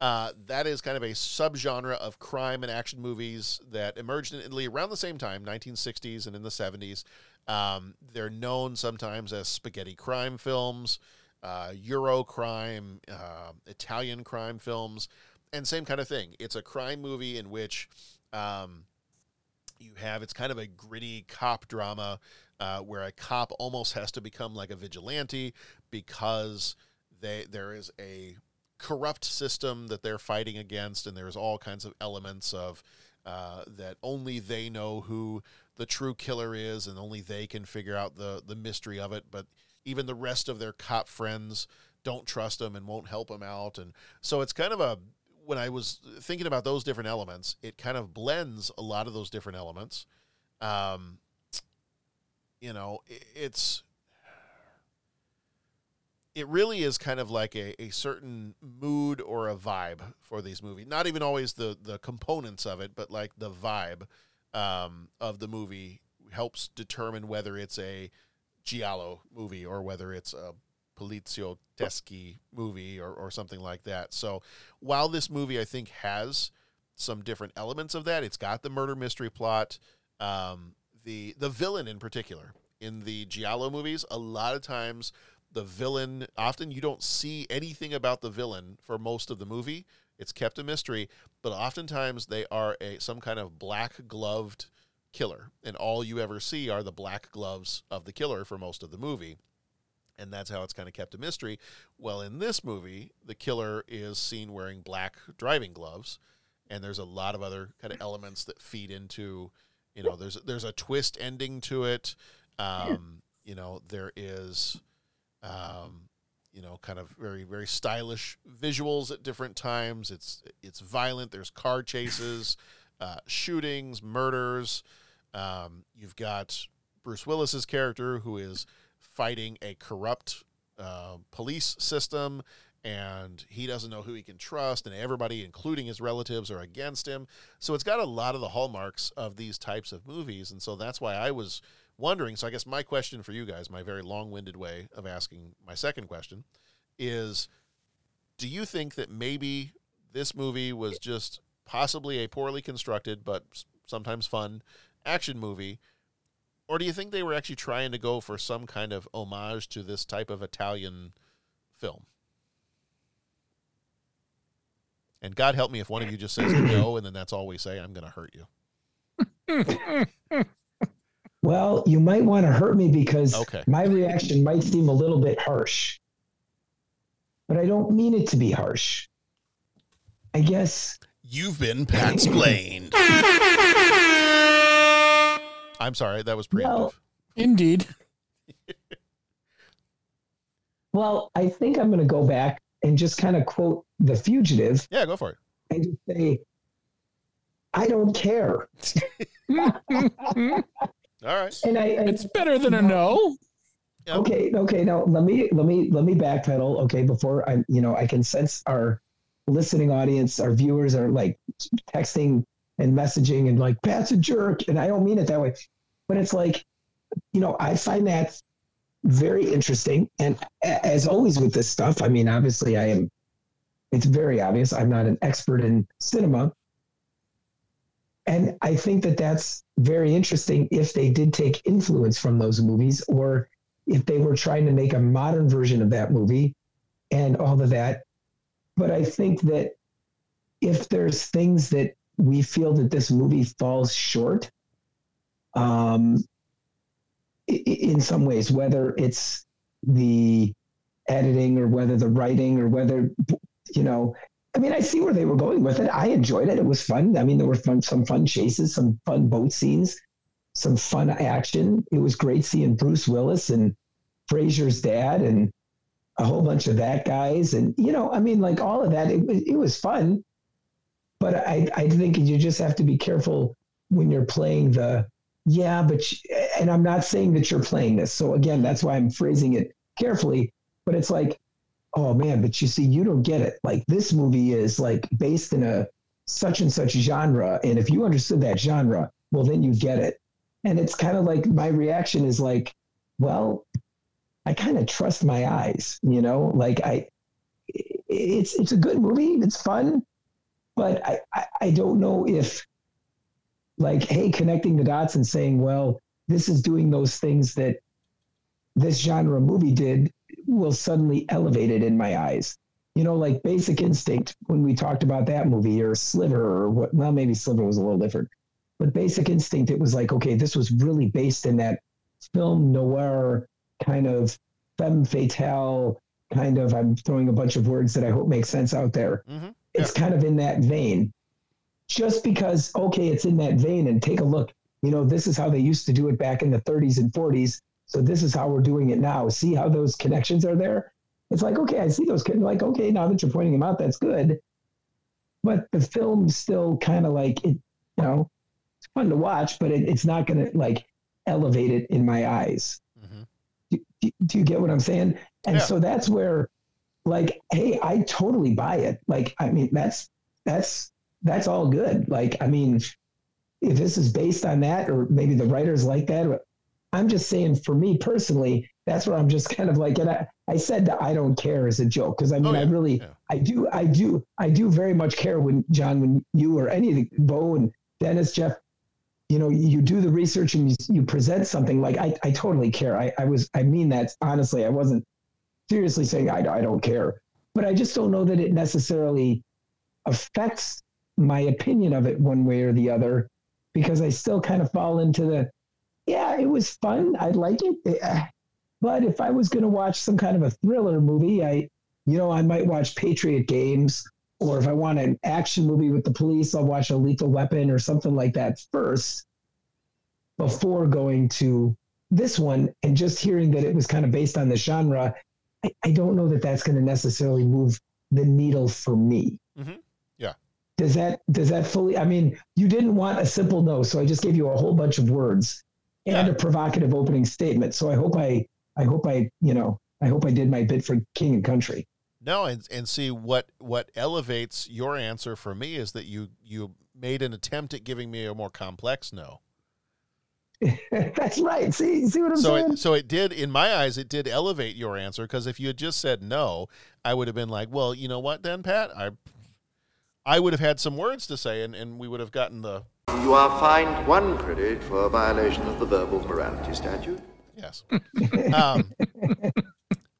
Uh, that is kind of a subgenre of crime and action movies that emerged in Italy around the same time, 1960s and in the 70s. Um, they're known sometimes as spaghetti crime films, uh, Euro crime, uh, Italian crime films, and same kind of thing. It's a crime movie in which um, you have it's kind of a gritty cop drama uh, where a cop almost has to become like a vigilante because they there is a corrupt system that they're fighting against, and there's all kinds of elements of uh, that only they know who the true killer is, and only they can figure out the the mystery of it. But even the rest of their cop friends don't trust them and won't help them out, and so it's kind of a when I was thinking about those different elements, it kind of blends a lot of those different elements. Um, you know, it's it really is kind of like a, a certain mood or a vibe for these movies. Not even always the the components of it, but like the vibe um, of the movie helps determine whether it's a giallo movie or whether it's a Polizio movie or, or something like that. So while this movie I think has some different elements of that, it's got the murder mystery plot. Um, the the villain in particular in the giallo movies, a lot of times the villain often you don't see anything about the villain for most of the movie. It's kept a mystery, but oftentimes they are a some kind of black gloved killer, and all you ever see are the black gloves of the killer for most of the movie. And that's how it's kind of kept a mystery. Well, in this movie, the killer is seen wearing black driving gloves, and there's a lot of other kind of elements that feed into, you know, there's there's a twist ending to it. Um, you know, there is um, you know, kind of very very stylish visuals at different times. It's it's violent. There's car chases, uh, shootings, murders. Um, you've got Bruce Willis's character who is fighting a corrupt uh, police system, and he doesn't know who he can trust, and everybody, including his relatives, are against him. So it's got a lot of the hallmarks of these types of movies, and so that's why I was wondering. So I guess my question for you guys, my very long-winded way of asking my second question, is: Do you think that maybe this movie was just possibly a poorly constructed but sometimes fun action movie, or do you think they were actually trying to go for some kind of homage to this type of Italian film? And God help me if one of you just says no, and then that's all we say. I'm going to hurt you. Well, you might want to hurt me because Okay. my reaction might seem a little bit harsh. But I don't mean it to be harsh. I guess You've been Pat splained. I'm sorry, that was preemptive. Well- Indeed. Well, I think I'm going to go back and just kind of quote The Fugitive yeah, go for it. and just say, I don't care. All right. And I, I It's better than a no. okay, okay. Now let me let me let me backpedal. Okay, before I, you know, I can sense our listening audience, our viewers are like texting and messaging and like Pat's a jerk, and I don't mean it that way, but it's like, you know, I find that very interesting. And as always with this stuff, I mean, obviously, I am. It's very obvious. I'm not an expert in cinema, and I think that that's very interesting if they did take influence from those movies or if they were trying to make a modern version of that movie and all of that. But I think that if there's things that we feel that this movie falls short, um, in some ways, whether it's the editing or whether the writing or whether, you know, I mean, I see where they were going with it. I enjoyed it. It was fun. I mean, there were fun, some fun chases, some fun boat scenes, some fun action. It was great seeing Bruce Willis and Frasier's dad and a whole bunch of that guys. And, you know, I mean, like all of that, it, it was fun. But I, I think you just have to be careful when you're playing the, yeah, but, and I'm not saying that you're playing this. So again, that's why I'm phrasing it carefully. But it's like, oh man, but you see, you don't get it. Like this movie is like based in a such and such genre. And if you understood that genre, well, then you get it. And it's kind of like my reaction is like, well, I kind of trust my eyes, you know, like I, it's, it's a good movie. It's fun, but I, I, I don't know if like, Hey, connecting the dots and saying, well, this is doing those things that this genre movie did will suddenly elevate it in my eyes. You know, like Basic Instinct when we talked about that movie, or Sliver, or what? Well, maybe Sliver was a little different, but Basic Instinct, it was like, okay, this was really based in that film noir kind of femme fatale kind of. I'm throwing a bunch of words that I hope make sense out there. Mm-hmm. It's kind of in that vein. Just because, okay, it's in that vein, and take a look. You know, this is how they used to do it back in the 30s and 40s. So this is how we're doing it now. See how those connections are there? It's like, okay, I see those. con- Like, okay, now that you're pointing them out, that's good. But the film's still kind of like it. You know, it's fun to watch, but it, it's not going to like elevate it in my eyes. Mm-hmm. Do, do, do you get what I'm saying? And so that's where, like, hey, I totally buy it. Like, I mean, that's that's that's all good. Like, I mean, if this is based on that, or maybe the writers like that, I'm just saying for me personally, that's where I'm just kind of like, and I, I said that I don't care as a joke because I mean, oh, I really, I do, I do, I do very much care when John, when you or any of the Bo and Dennis, Jeff, you know, you do the research and you, you present something like I, I totally care. I, I was, I mean that honestly. I wasn't seriously saying I, I don't care, but I just don't know that it necessarily affects my opinion of it one way or the other because I still kind of fall into the, yeah, it was fun. I like it. Eh, But if I was going to watch some kind of a thriller movie, I, you know, I might watch Patriot Games, or if I want an action movie with the police, I'll watch a Lethal Weapon or something like that first before going to this one. And just hearing that it was kind of based on the genre, I, I don't know that that's going to necessarily move the needle for me. Mm-hmm. Yeah. Does that does that fully? I mean, you didn't want a simple no, so I just gave you a whole bunch of words and a provocative opening statement. So I hope I I hope I you know I hope I did my bit for king and country. No, and and see what what elevates your answer for me is that you you made an attempt at giving me a more complex no. That's right. See see what I'm so saying? it, so it did in my eyes it did elevate your answer because if you had just said no, I would have been like, well, you know what, then Pat, I I would have had some words to say and, and we would have gotten the You are fined one credit for a violation of the verbal morality statute. Yes. um,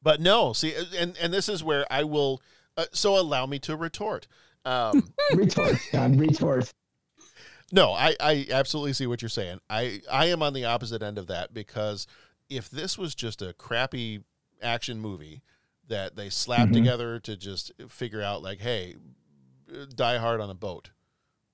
but no, see, and and this is where I will. Uh, so allow me to retort. Um, retort, John, retort. No, I, I absolutely see what you're saying. I, I am on the opposite end of that because if this was just a crappy action movie that they slapped Mhm. together to just figure out like, hey, Die Hard on a boat,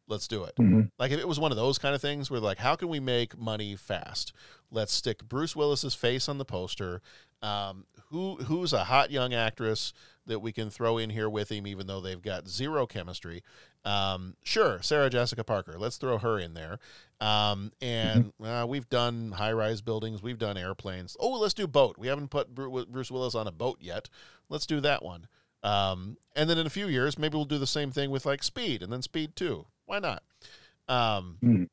let's do it. Mhm. Like if it was one of those kind of things where like, how can we make money fast? Let's stick Bruce Willis's face on the poster. Um, who who's a hot young actress that we can throw in here with him, even though they've got zero chemistry? Um, sure, Sarah Jessica Parker. Let's throw her in there. Um, and uh, we've done high rise buildings, we've done airplanes. Oh, let's do boat. We haven't put Bruce Willis on a boat yet. Let's do that one. Um, and then in a few years, maybe we'll do the same thing with like Speed and then Speed 2. Why not? Um,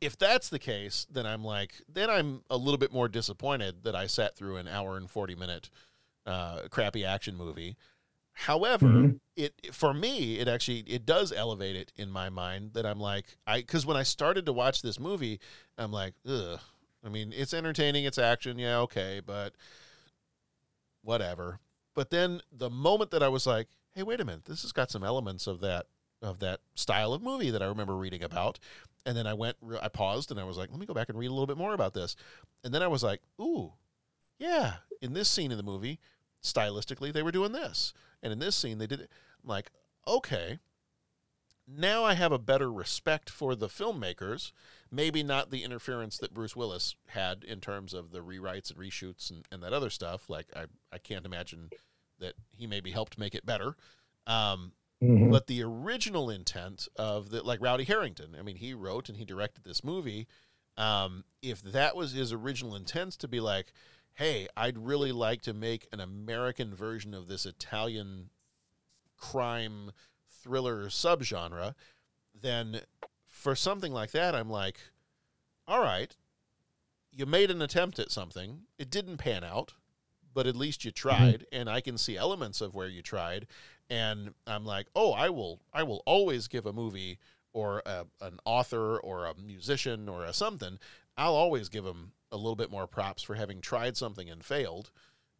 if that's the case, then I'm like, then I'm a little bit more disappointed that I sat through an hour and 40 minute uh, crappy action movie. However, Mhm. it for me, it actually it does elevate it in my mind that I'm like I because when I started to watch this movie, I'm like, ugh. I mean, it's entertaining, it's action, yeah, okay, but whatever. But then the moment that I was like, hey, wait a minute, this has got some elements of that of that style of movie that I remember reading about. And then I went, I paused, and I was like, let me go back and read a little bit more about this. And then I was like, ooh, yeah, in this scene in the movie, stylistically, they were doing this. And in this scene, they did it. I'm like, okay, now I have a better respect for the filmmakers. Maybe not the interference that Bruce Willis had in terms of the rewrites and reshoots and, and that other stuff. Like, I, I can't imagine that he maybe helped make it better. Um, Mhm. But the original intent of the, like Rowdy Herrington, I mean, he wrote and he directed this movie. Um, if that was his original intent to be like, hey, I'd really like to make an American version of this Italian crime thriller subgenre, then for something like that, I'm like, all right, you made an attempt at something. It didn't pan out, but at least you mm-hmm. tried, and I can see elements of where you tried. And I'm like, oh, I will, I will always give a movie or a, an author or a musician or a something. I'll always give them a little bit more props for having tried something and failed.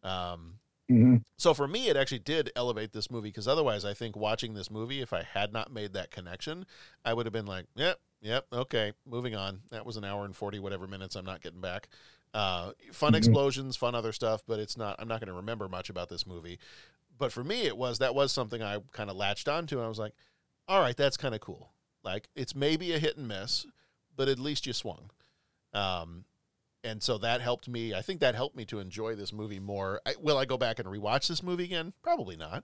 Um, Mhm. so for me, it actually did elevate this movie because otherwise, I think watching this movie, if I had not made that connection, I would have been like, yep, yep, okay, moving on. That was an hour and 40 whatever minutes I'm not getting back. Uh, fun Mhm. explosions, fun other stuff, but it's not, I'm not going to remember much about this movie. But for me, it was, that was something I kind of latched onto. And I was like, all right, that's kind of cool. Like, it's maybe a hit and miss, but at least you swung. Um, and so that helped me. I think that helped me to enjoy this movie more. I, will I go back and rewatch this movie again? Probably not.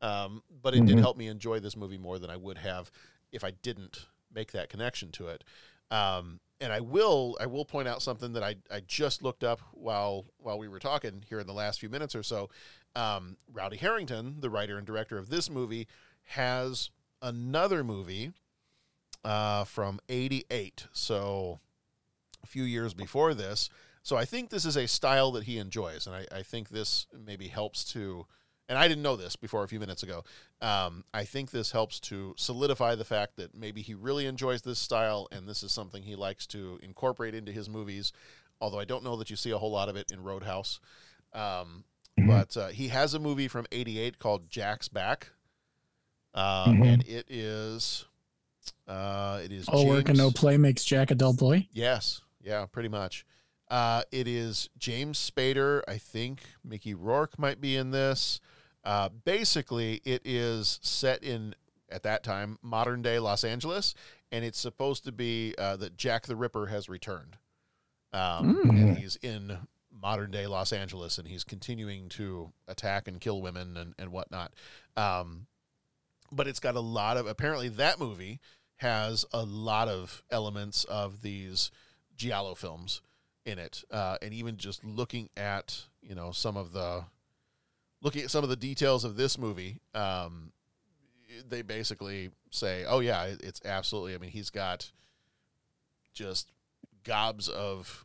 Um, but it did Mhm. help me enjoy this movie more than I would have if I didn't make that connection to it. Um, and I will I will point out something that I, I just looked up while while we were talking here in the last few minutes or so. Um, Rowdy Herrington, the writer and director of this movie, has another movie uh, from '88. So a few years before this. So I think this is a style that he enjoys, and I, I think this maybe helps to. And I didn't know this before a few minutes ago. Um, I think this helps to solidify the fact that maybe he really enjoys this style, and this is something he likes to incorporate into his movies. Although I don't know that you see a whole lot of it in Roadhouse. Um, But uh, he has a movie from '88 called Jack's Back, uh, Mhm. and it is uh, it is All work and no play makes Jack a dull boy. Yes. Yeah, pretty much. Uh, it is James Spader. I think Mickey Rourke might be in this. Uh, basically, it is set in, at that time, modern day Los Angeles, and it's supposed to be uh, that Jack the Ripper has returned. Um, And he's in modern day Los Angeles, and he's continuing to attack and kill women and, and whatnot. Um, but it's got a lot of, apparently, that movie has a lot of elements of these giallo films in it uh, and even just looking at you know some of the looking at some of the details of this movie um, they basically say oh yeah it's absolutely i mean he's got just gobs of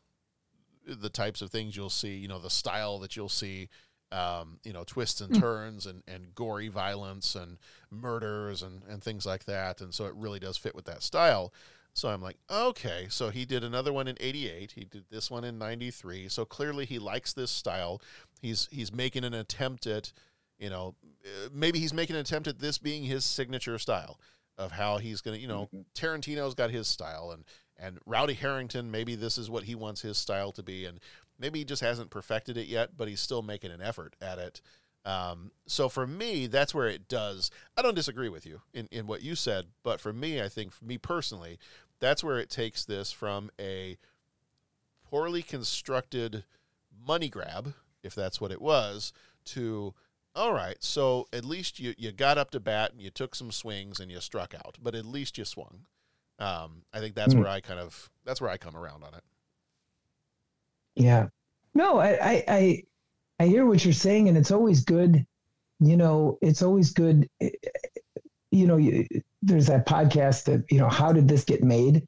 the types of things you'll see you know the style that you'll see um, you know, twists and Hmm. turns and, and gory violence and murders and, and things like that. And so it really does fit with that style. So I'm like, okay, so he did another one in 88. He did this one in 93. So clearly he likes this style. He's he's making an attempt at, you know, uh, maybe he's making an attempt at this being his signature style of how he's going to, you know, Tarantino's got his style and and Rowdy Herrington, maybe this is what he wants his style to be and maybe he just hasn't perfected it yet, but he's still making an effort at it. Um, so for me, that's where it does. I don't disagree with you in, in what you said, but for me, I think for me personally, that's where it takes this from a poorly constructed money grab, if that's what it was, to all right, so at least you, you got up to bat and you took some swings and you struck out, but at least you swung. Um, I think that's Hmm. where I kind of that's where I come around on it. Yeah. No, I, I, I, I hear what you're saying, and it's always good. You know, it's always good. eh, You know, you, there's that podcast that you know, how did this get made?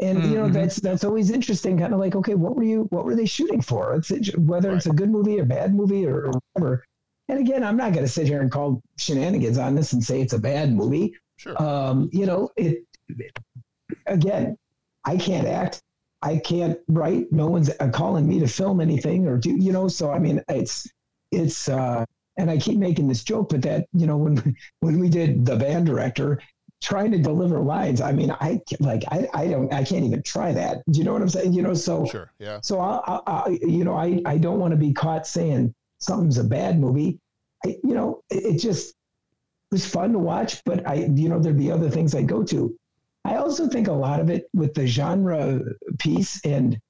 And you know, Mhm. that's that's always interesting. Kind of like, okay, what were you? What were they shooting for? It's it- whether it's a good movie, a bad movie, or whatever. And again, I'm not going to sit here and call shenanigans on this and say it's a bad movie. Sure. Um, you know, it. Again, I can't act. I can't write. No one's uh, calling me to film anything or do you know. So I mean, it's it's. uh And I keep making this joke, but that you know when when we did the band director trying to deliver lines, I mean, I like I I don't I can't even try that. Do you know what I'm saying? You know, so Sure, yeah. so I, I, you know I I don't want to be caught saying something's a bad movie. I you know it, it just was fun to watch, but I you know there'd be other things I go to. I also think a lot of it with the genre piece and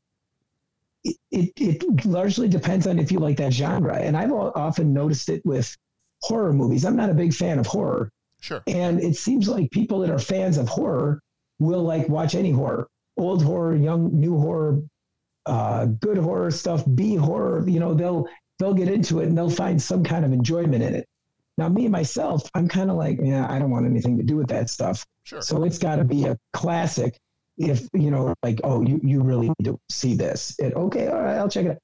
it, it, it largely depends on if you like that genre. And I've often noticed it with horror movies. I'm not a big fan of horror. Sure. And it seems like people that are fans of horror will like watch any horror, old horror, young, new horror, uh, good horror stuff, B horror. You know, they'll they'll get into it and they'll find some kind of enjoyment in it. Now, me myself, I'm kind of like, yeah, I don't want anything to do with that stuff. Sure. So it's got to be a classic. If you know, like, oh, you you really need to see this. It, okay, all right, I'll check it out.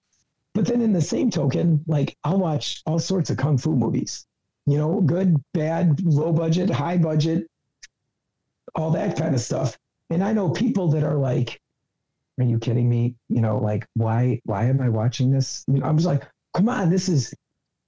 But then in the same token, like, I'll watch all sorts of kung fu movies. You know, good, bad, low budget, high budget, all that kind of stuff. And I know people that are like, "Are you kidding me?" You know, like, why why am I watching this? You know, I was like, "Come on, this is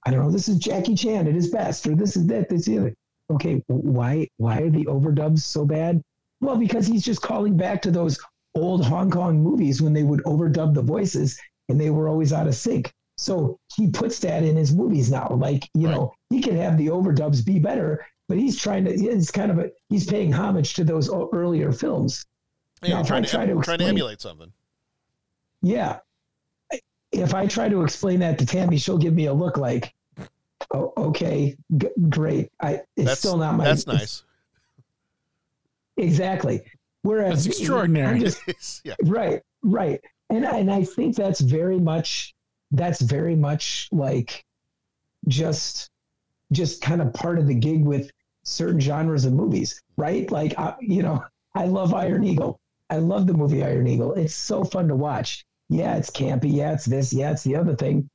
I don't know, this is Jackie Chan at his best, or this is that, this is the other. Okay, why why are the overdubs so bad? Well, because he's just calling back to those old Hong Kong movies when they would overdub the voices and they were always out of sync. So he puts that in his movies now. Like, you know, he can have the overdubs be better, but he's trying to it's kind of a he's paying homage to those earlier films. Yeah, Now, trying, to, try to trying to emulate something. Yeah. If I try to explain that to Tammy, she'll give me a look like, "Oh, okay, g- great." I it's That's still not my. That's it's- nice. Exactly. Whereas That's extraordinary. I'm just- yeah. Right, right. And I- and I think that's very much that's very much like just just kind of part of the gig with certain genres of movies, right? Like I, you know, I love Iron Eagle. I love the movie Iron Eagle. It's so fun to watch. Yeah, it's campy. Yeah, it's this. Yeah, it's the other thing.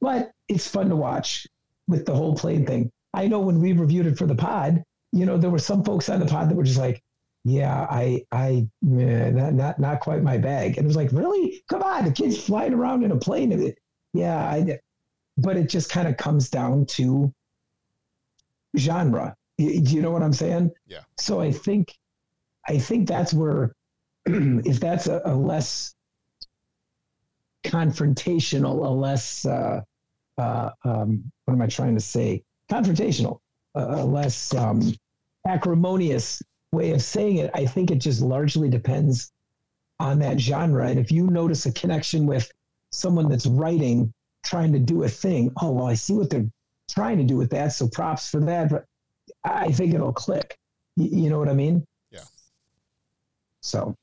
But it's fun to watch with the whole plane thing. I know when we reviewed it for the pod, you know, there were some folks on the pod that were just like, yeah, I, I, eh, not, not, not quite my bag. And it was like, really? Come on, the kid's flying around in a plane. And it- Yeah, I, but it just kind of comes down to genre. Do you know what I'm saying? Yeah. So I think, I think that's where, if that's a, a less confrontational, a less, uh, uh, um, what am I trying to say? Confrontational, a, a less um, acrimonious way of saying it. I think it just largely depends on that genre. And if you notice a connection with someone that's writing, trying to do a thing, oh, well, I see what they're trying to do with that. So props for that. But I think it'll click. Y- you know what I mean? Yeah. So,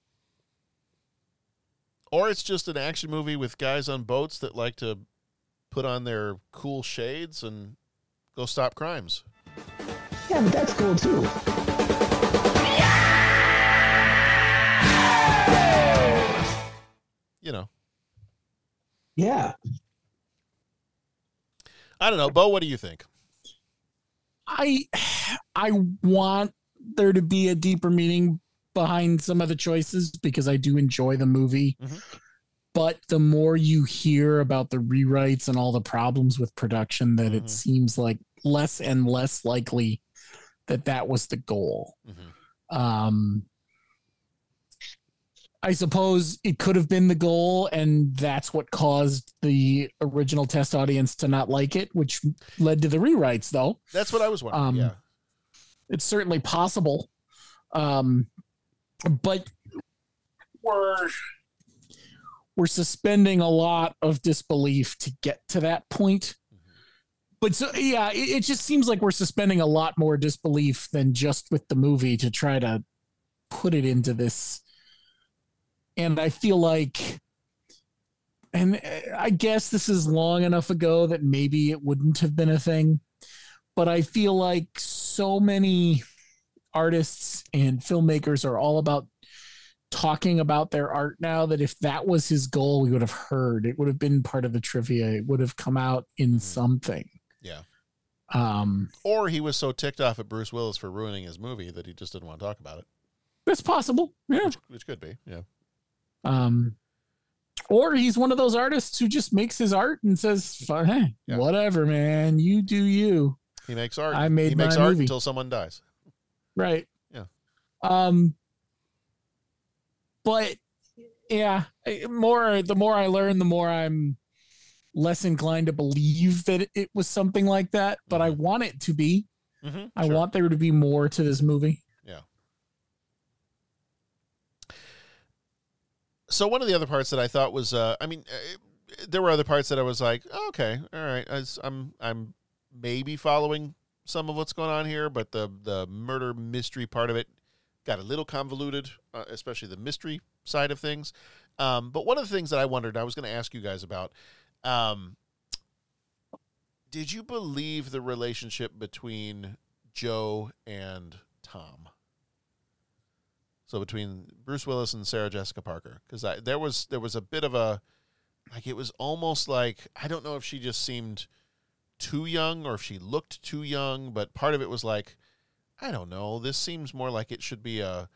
Or it's just an action movie with guys on boats that like to put on their cool shades and go stop crimes. yeah, but that's cool too. You know. Yeah. I don't know, Bo. What do you think? I I want there to be a deeper meaning behind some of the choices because I do enjoy the movie. Mm-hmm. But the more you hear about the rewrites and all the problems with production, that Mm-hmm. it seems like less and less likely that that was the goal. Mm-hmm. Um, I suppose it could have been the goal, and that's what caused the original test audience to not like it, which led to the rewrites, though. That's what I was wondering. Um, yeah. It's certainly possible. Um, but we're we're suspending a lot of disbelief to get to that point. But so yeah, it, it just seems like we're suspending a lot more disbelief than just with the movie to try to put it into this. And I feel like and uh, I guess this is long enough ago that maybe it wouldn't have been a thing. But I feel like so many artists and filmmakers are all about talking about their art now that if that was his goal, we would have heard. It would have been part of the trivia. It would have come out in something. Yeah. Um, Or he was so ticked off at Bruce Willis for ruining his movie that he just didn't want to talk about it, that's possible. Yeah. which, which could be. Yeah. Um, or he's one of those artists who just makes his art and says, "Hey, Yeah. whatever, man, you do you." He makes art. I made he makes art movie. until someone dies. Right. Yeah. Um. But yeah, more the more I learn, the more I'm less inclined to believe that it, was something like that. But I want it to be. Mm-hmm. I want there to be more to this movie. Yeah. So one of the other parts that I thought was, uh, I mean, uh, there were other parts that I was like, oh, okay, all right, I I'm I'm maybe following some of what's going on here, but the the murder mystery part of it got a little convoluted, uh, especially the mystery side of things. Um, but one of the things that I wondered, I was going to ask you guys about, um, did you believe the relationship between Jo and Tom? So between Bruce Willis and Sarah Jessica Parker, because there was there was a bit of a like it was almost like I don't know if she just seemed too young or if she looked too young, but part of it was like I don't know. This seems more like it should be a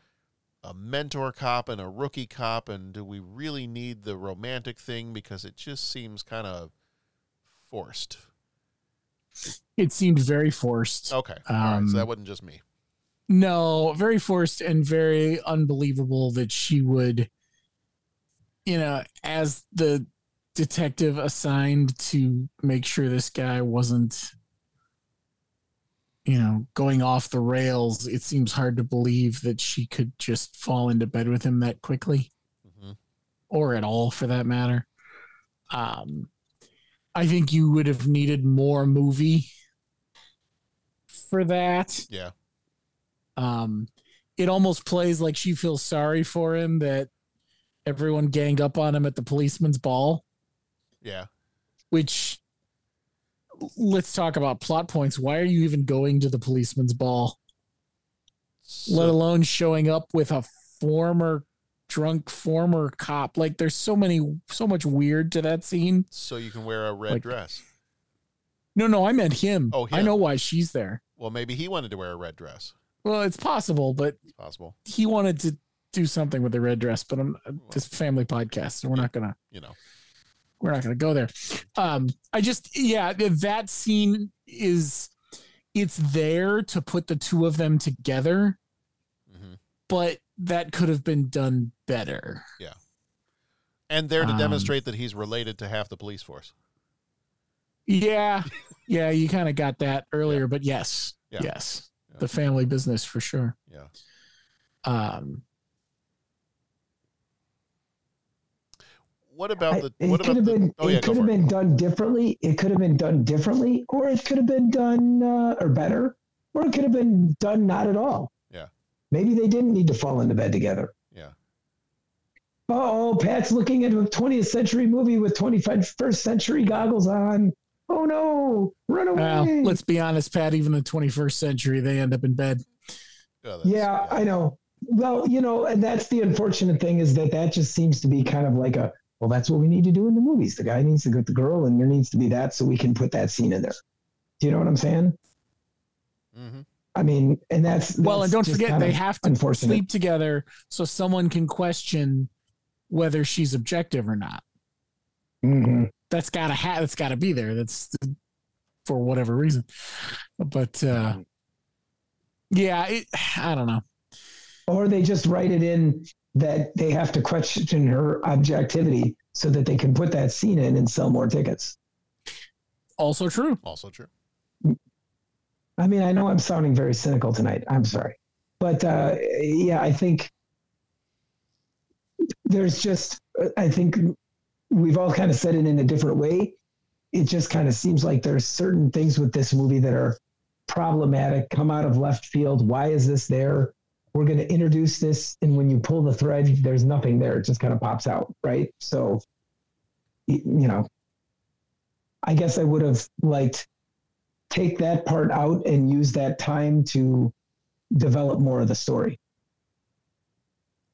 a mentor cop and a rookie cop, and do we really need the romantic thing because it just seems kind of forced. It seemed very forced. Okay, all right, Um, so that wasn't just me. No, very forced and very unbelievable that she would, you know, as the detective assigned to make sure this guy wasn't, you know, going off the rails. It seems hard to believe that she could just fall into bed with him that quickly, Mhm. or at all for that matter. Um, I think you would have needed more movie for that Yeah, um it almost plays like she feels sorry for him that everyone ganged up on him at the policeman's ball yeah, which let's talk about plot points. Why are you even going to the policeman's ball? Let alone showing up with a former drunk former cop. Like there's so many so much weird to that scene. So you can wear a red Like- dress. no no i meant him. Oh, i know why she's there. Well, maybe he wanted to wear a red dress. well it's possible but It's possible, he wanted to do something with the red dress but i'm this family podcast so we're not gonna you know. We're not going to go there. Um, I just, yeah, that scene is, it's there to put the two of them together, hmm but that could have been done better. Yeah. And there to Um, demonstrate that he's related to half the police force. Yeah, yeah, you kind of got that earlier, but yes, Yeah. yes, Yeah. the family business for sure. Yeah. Um, What about I- the? it could about have the? been Oh yeah, it go could for have it. been done differently it could have been done differently or it could have been done uh, or better or it could have been done not at all Yeah. maybe they didn't need to fall into bed together Yeah. oh pat's looking at a 20th century movie with 21st century goggles on oh no run away well, let's be honest, Pat. Even the 21st century, they end up in bed. Yeah, yeah, I know. Well, you know, and that's the unfortunate thing is that that just seems to be kind of like a Well, that's what we need to do in the movies. The guy needs to get the girl, and there needs to be that, so we can put that scene in there. Do you know what I'm saying? Mm-hmm. I mean, and that's, well, and don't forget they have to sleep together so someone can question whether she's objective or not. Mhm. That's gotta ha- that's gotta be there. That's for whatever reason. But uh yeah, it, I don't know. Or they just write it in that they have to question her objectivity so that they can put that scene in and sell more tickets. Also true. Also true. I mean, I know I'm sounding very cynical tonight. I'm sorry. But uh, yeah, I think there's just, I think we've all kind of said it in a different way. It just kind of seems like there's certain things with this movie that are problematic, come out of left field. Why is this there? We're going to introduce this. And when you pull the thread, there's nothing there. It just kind of pops out. Right. So, you know, I guess I would have liked take that part out and use that time to develop more of the story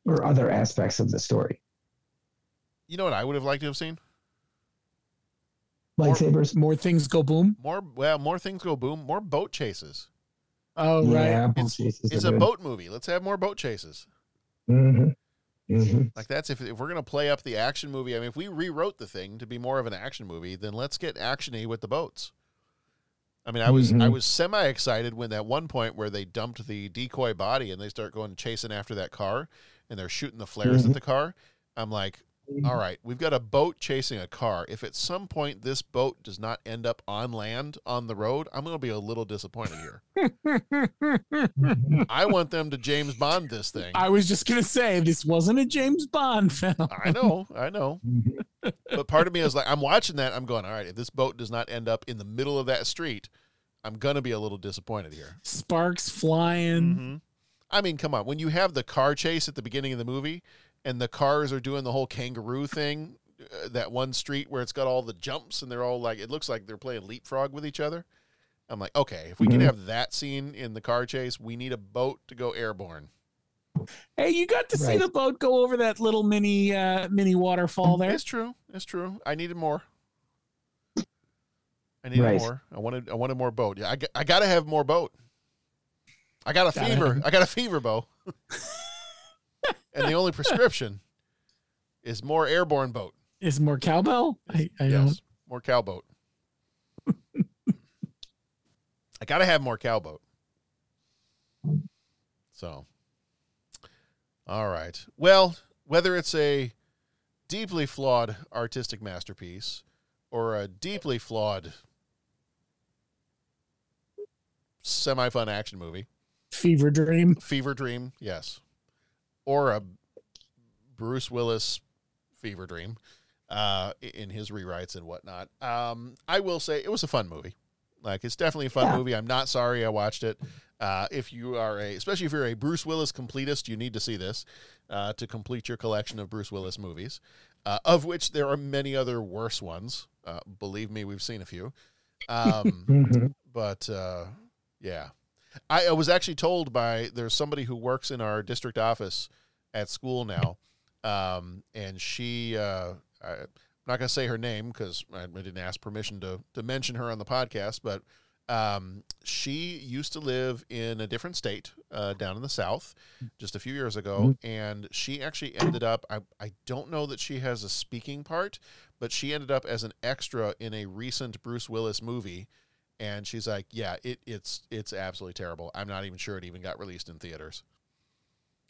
or other aspects of the story. You know what I would have liked to have seen? Lightsabers. More things go boom. More well, more things go boom. More boat chases. Oh right. Yeah, It's, it's a good. boat movie. Let's have more boat chases. Mm-hmm. Mm-hmm. Like that's if if we're gonna play up the action movie. I mean, if we rewrote the thing to be more of an action movie, then let's get actiony with the boats. I mean, I was I Mhm. was semi excited when that one point where they dumped the decoy body and they start going chasing after that car and they're shooting the flares at the car. I'm like, all right, we've got a boat chasing a car. If at some point this boat does not end up on land on the road, I'm going to be a little disappointed here. I want them to James Bond this thing. I was just gonna say this wasn't a James Bond film. I know, I know. but part of me is like, I'm watching that. I'm going, all right, if this boat does not end up in the middle of that street, I'm going to be a little disappointed here. Sparks flying. Mhm. I mean, come on. When you have the car chase at the beginning of the movie and the cars are doing the whole kangaroo thing, uh, that one street where it's got all the jumps and they're all like, it looks like they're playing leapfrog with each other. I'm like, okay, if we can Mhm. have that scene in the car chase, we need a boat to go airborne. Hey, you got to see the boat go over that little mini uh mini waterfall there. It's true. It's true. I needed more. I needed Right. more. I wanted. I wanted more boat. Yeah, I, got- I got to have more boat. I got a Gotta fever. have- I got a fever, Bo. and the only prescription is more airborne boat. Is more cowbell? I, I don't Yes, more cowboat. I got to have more cowboat. So, all right. Well, whether it's a deeply flawed artistic masterpiece or a deeply flawed semi-fun action movie, fever dream. Fever Dream, yes, or a Bruce Willis Fever Dream uh, in his rewrites and whatnot. Um, I will say it was a fun movie. Like it's definitely a fun Yeah. movie. I'm not sorry I watched it. Uh, if you are a, especially if you're a Bruce Willis completist, you need to see this uh, to complete your collection of Bruce Willis movies, uh, of which there are many other worse ones. Uh, believe me, we've seen a few. Um, Mhm. but uh, yeah, I, I was actually told by there's somebody who works in our district office at school now, um, and she uh, I, I'm not going to say her name because I, I didn't ask permission to to mention her on the podcast, but um, she used to live in a different state uh, down in the south just a few years ago, and she actually ended up. I I don't know that she has a speaking part, but she ended up as an extra in a recent Bruce Willis movie and she's like, "Yeah, it, it's it's absolutely terrible. I'm not even sure it even got released in theaters."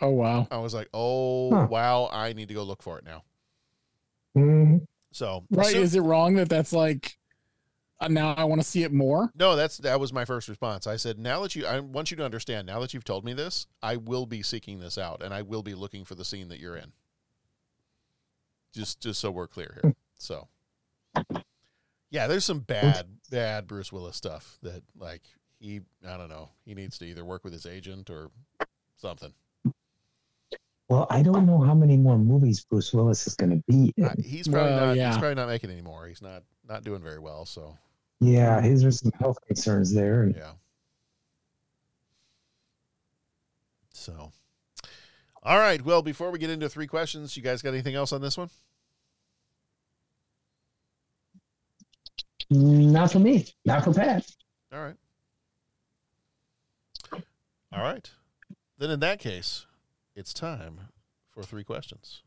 Oh wow. I was like, "Oh Huh. wow, I need to go look for it now." Mhm. So, Right? so- Is it wrong that that's like uh, now I want to see it more? no, that's that was my first response. I said, "Now that you, I want you to understand. Now that you've told me this, I will be seeking this out, and I will be looking for the scene that you're in." Just just so we're clear here. So, yeah, there's some bad bad Bruce Willis stuff that like he I don't know he needs to either work with his agent or something. Well, I don't know how many more movies Bruce Willis is going to be in. He's probably Well, not. yeah. He's probably not making any more. He's not not doing very well. So Yeah, his there's some health concerns there. And yeah. So, all right. Well, before we get into three questions, you guys got anything else on this one? Not for me. Not for Pat. All right. All right. Then in that case, it's time for three questions.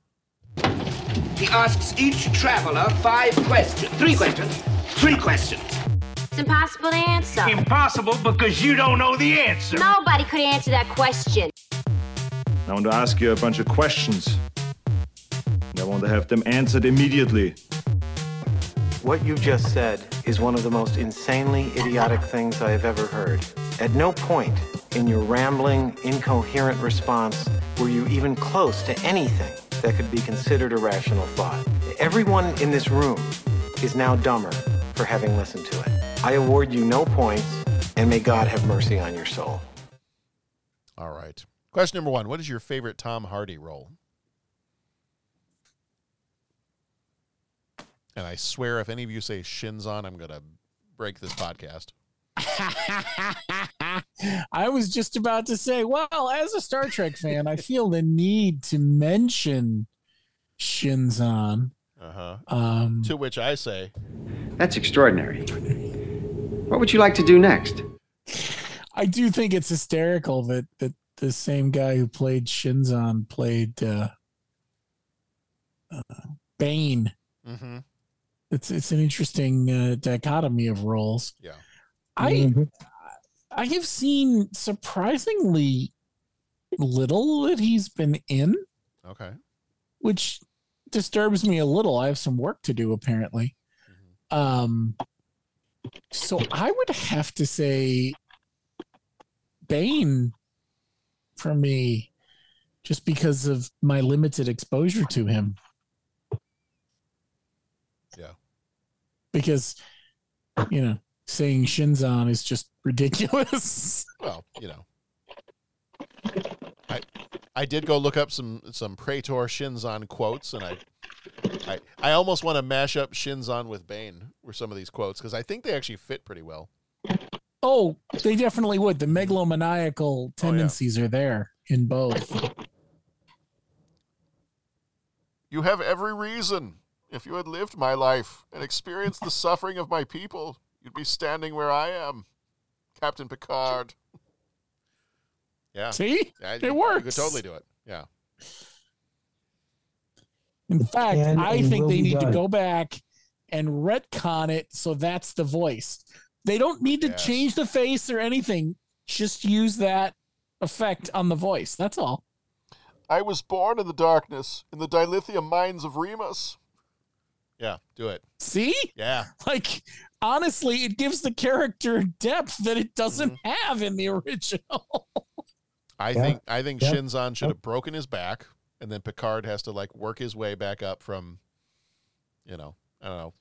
He asks each traveler five questions. Three questions. Three questions. It's impossible to answer. Impossible because you don't know the answer. Nobody could answer that question. I want to ask you a bunch of questions. I want to have them answered immediately. What you just said is one of the most insanely idiotic things I have ever heard. At no point in your rambling, incoherent response were you even close to anything that could be considered a rational thought. Everyone in this room is now dumber for having listened to it. I award you no points, and may God have mercy on your soul. All right. Question number one What is your favorite Tom Hardy role? And I swear, if any of you say Shinzon, I'm going to break this podcast. I was just about to say, well, as a Star Trek fan, I feel the need to mention Shinzon. Uh huh. Um, to which I say, That's extraordinary. What would you like to do next? I do think it's hysterical that that the same guy who played Shinzon played uh, uh, Bane. mm-hmm. It's it's an interesting uh, dichotomy of roles. Yeah. I I have seen surprisingly little that he's been in, okay. which disturbs me a little. I have some work to do apparently. Um so I would have to say Bane for me just because of my limited exposure to him. Yeah. Because you know, saying Shinzon is just ridiculous. Well, you know. I I did go look up some some Praetor Shinzon quotes, and I I, I almost want to mash up Shinzon with Bane with some of these quotes because I think they actually fit pretty well. Oh, they definitely would. The megalomaniacal oh, tendencies are there in both. You have every reason. If you had lived my life and experienced the suffering of my people, you'd be standing where I am, Captain Picard. Yeah. See? Yeah, It you- You works. could totally do it. Yeah. In fact, can I and think they be need to go back and retcon it so that's the voice. They don't need to Yes. change the face or anything. Just use that effect on the voice. That's all. I was born in the darkness, in the dilithium mines of Remus. Yeah, do it. See? Yeah. Like honestly, it gives the character depth that it doesn't Mm-hmm. have in the original. I Yeah. think I think Yeah. Shinzon should have broken his back, and then Picard has to like work his way back up from, you know, I don't know,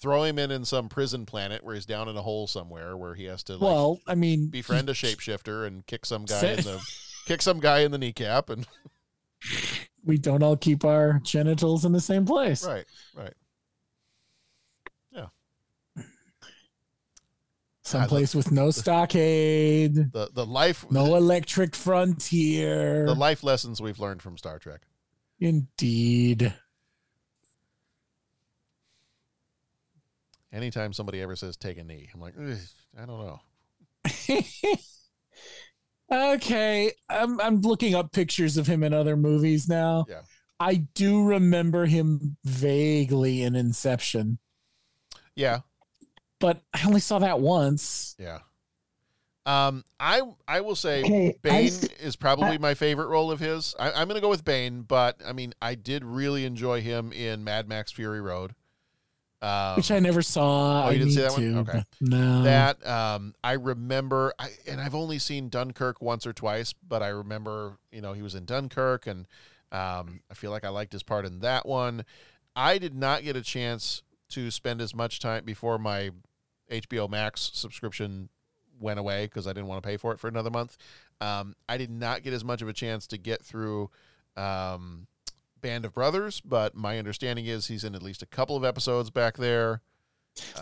throw him in in some prison planet where he's down in a hole somewhere where he has to like well, I mean, befriend a shapeshifter and kick some guy Sa- in the kick some guy in the kneecap and we don't all keep our genitals in the same place. right right yeah Someplace with no stockade, the the life no electric frontier. the life lessons we've learned from Star Trek. Indeed. Anytime somebody ever says take a knee, I'm like, I don't know. Okay, I'm I'm looking up pictures of him in other movies now. Yeah. I do remember him vaguely in Inception, Yeah, but I only saw that once. Yeah. Um, I I will say Okay, Bane s- is probably my favorite role of his. I, I'm going to go with Bane, but I mean, I did really enjoy him in Mad Max Fury Road. Um, which I never saw. Oh, you I didn't see need that one? Okay. No. That um, I remember, I, and I've only seen Dunkirk once or twice, but I remember, you know, he was in Dunkirk, and um, I feel like I liked his part in that one. I did not get a chance to spend as much time before my HBO Max subscription went away because I didn't want to pay for it for another month. Um, I did not get as much of a chance to get through um, Band of Brothers, but my understanding is he's in at least a couple of episodes back there.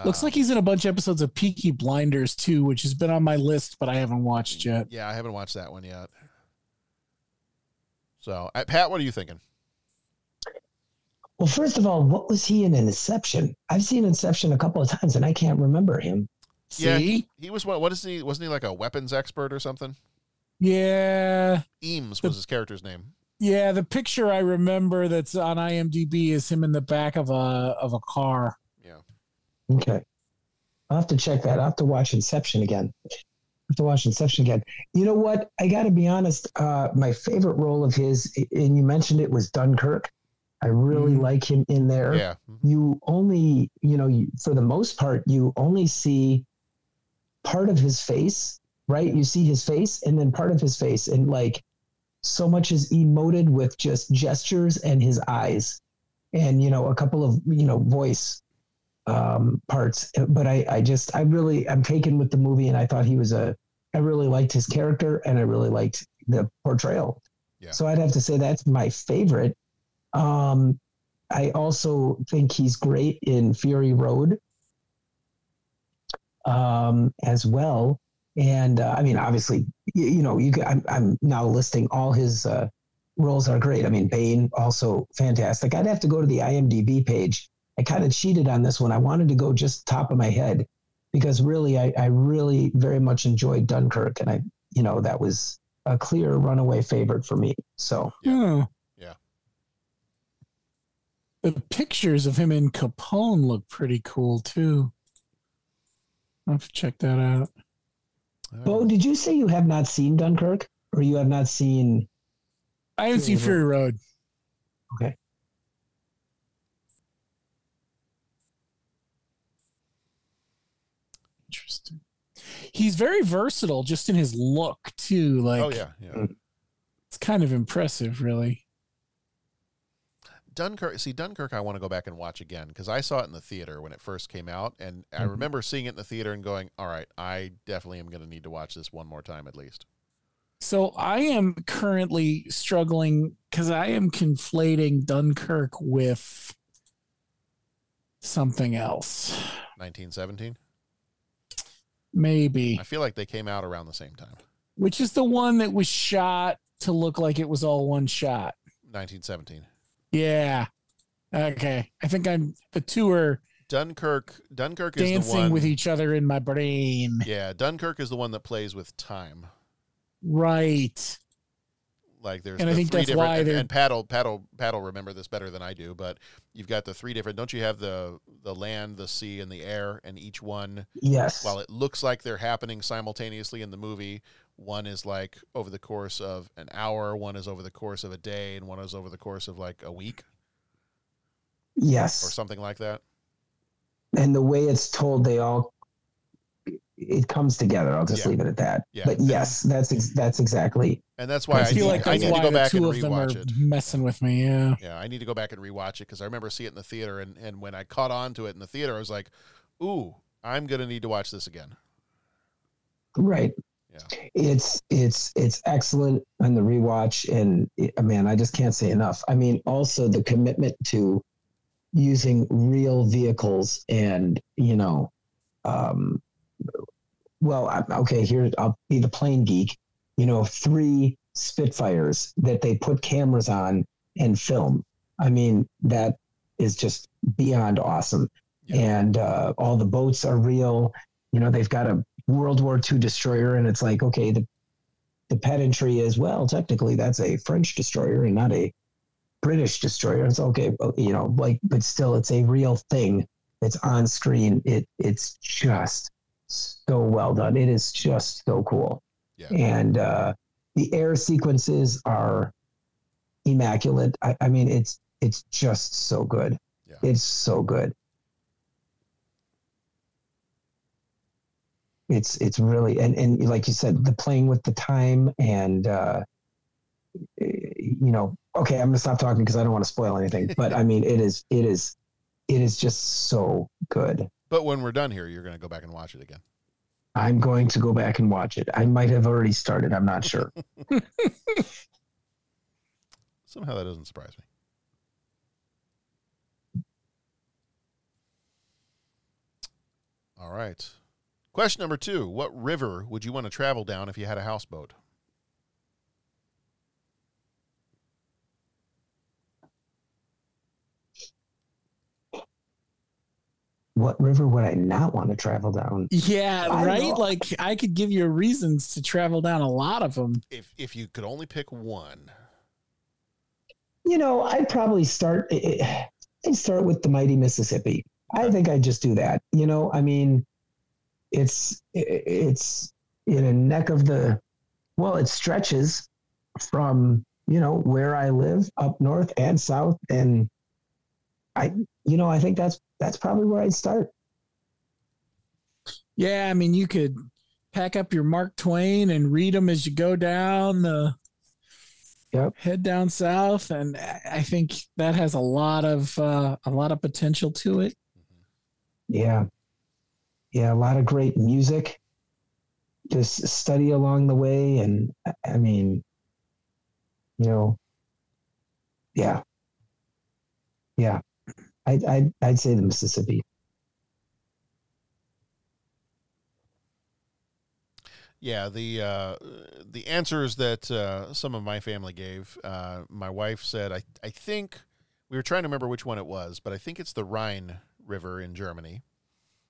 Looks like he's in a bunch of episodes of Peaky Blinders too, which has been on my list, but I haven't watched yet. Yeah, I haven't watched that one yet. So, uh, Pat, what are you thinking? Well, first of all, what was he in Inception? I've seen Inception a couple of times and I can't remember him. Yeah, he, he was what? What is he? Wasn't he like a weapons expert or something? Yeah. Eames was his character's name. Yeah, the picture I remember that's on IMDb is him in the back of a of a car. Yeah. Okay. I'll have to check that. I'll have to watch Inception again. I have to watch Inception again. You know what? I got to be honest. Uh, my favorite role of his, and you mentioned it, was Dunkirk. I really Mm-hmm. like him in there. Yeah. You only, you know, you, for the most part, you only see part of his face, right? You see his face and then part of his face, and like so much is emoted with just gestures and his eyes, and you know, a couple of you know voice um, parts. But I, I just, I really, I'm taken with the movie, and I thought he was a, I really liked his character, and I really liked the portrayal. Yeah. So I'd have to say that's my favorite. Um, I also think he's great in Fury Road um, as well. And uh, I mean, obviously, you, you know, you I'm, I'm now listing all his uh, roles are great. I mean, Bane also fantastic. I'd have to go to the IMDb page. I kind of cheated on this one. I wanted to go just top of my head because really, I, I really very much enjoyed Dunkirk, and I, you know, that was a clear runaway favorite for me. So. Yeah. The pictures of him in Capone look pretty cool too. I'll have to check that out. Bo, did you say you have not seen Dunkirk, or you have not seen? I haven't seen Fury Road. Okay. Interesting. He's very versatile just in his look too. Like oh yeah, yeah. it's kind of impressive, really. Dunkirk. See, Dunkirk. I want to go back and watch again because I saw it in the theater when it first came out, and I Mhm. remember seeing it in the theater and going, "All right, I definitely am going to need to watch this one more time at least." So I am currently struggling because I am conflating Dunkirk with something else. 1917. Maybe. I feel like they came out around the same time. Which is the one that was shot to look like it was all one shot. 1917. Yeah. Okay. I think I'm the two are Dunkirk. Dunkirk is the dancing one. with each other in my brain. yeah, Dunkirk is the one that plays with time. Right. Like there's And I think three that's different why and, they're- and Paddle Paddle Paddle remember this better than I do, but you've got the three different don't you have the the land, the sea, and the air, and each one Yes. while it looks like they're happening simultaneously in the movie, one is like over the course of an hour, one is over the course of a day, and one is over the course of like a week Yes. or something like that. and the way it's told, they all it comes together. I'll just Yeah. leave it at that. Yeah. But yes, that's ex- that's exactly. And that's why I, I feel need, like I need to go back and two of them are rewatch it. messing with me. Yeah. Yeah, I need to go back and rewatch it because I remember seeing it in the theater, and, and when I caught on to it in the theater, I was like, "Ooh, I'm gonna need to watch this again." Right. Yeah. It's it's it's excellent on the rewatch, and it, man, I just can't say enough. I mean, also the commitment to using real vehicles, and you know, um, well, I, okay, here I'll be the plane geek. You know, three Spitfires that they put cameras on and film. I mean, that is just beyond awesome. And uh, all the boats are real. You know, they've got a World War II destroyer, and it's like, okay, the the pedantry is well, technically that's a French destroyer and not a British destroyer. It's okay, but, you know, like, but still, it's a real thing. It's on screen. It it's just so well done. It is just so cool. yeah. And uh, the air sequences are immaculate. I, I mean, it's it's just so good. Yeah. It's so good. It's it's really and and like you said, the playing with the time and uh, you know, okay, I'm gonna stop talking because I don't want to spoil anything. But I mean, it is it is it is just so good. But when we're done here, you're gonna go back and watch it again. I'm going to go back and watch it. I might have already started. I'm not sure. Somehow that doesn't surprise me. All right. Question number two What river would you want to travel down if you had a houseboat? what river would I not want to travel down? Yeah, I right. know. Like I could give you reasons to travel down a lot of them. If if you could only pick one, You know, I'd probably start. eh, I'd start with the mighty Mississippi. I think I'd just do that. You know, I mean, it's it's in a neck of the. Well, it stretches from you know where I live up north and south, and I you know I think that's that's probably where I'd start. Yeah, I mean, you could pack up your Mark Twain and read them as you go down the yep. head down south, and I I think that has a lot of uh, a lot of potential to it. Yeah. Yeah, a lot of great music. Just study along the way. And I- I mean, you know, yeah. Yeah. I'd, I'd, I'd say the Mississippi. Yeah, the uh, the answers that uh, some of my family gave. Uh, my wife said, I I think we were trying to remember which one it was, but I think it's the Rhine River in Germany.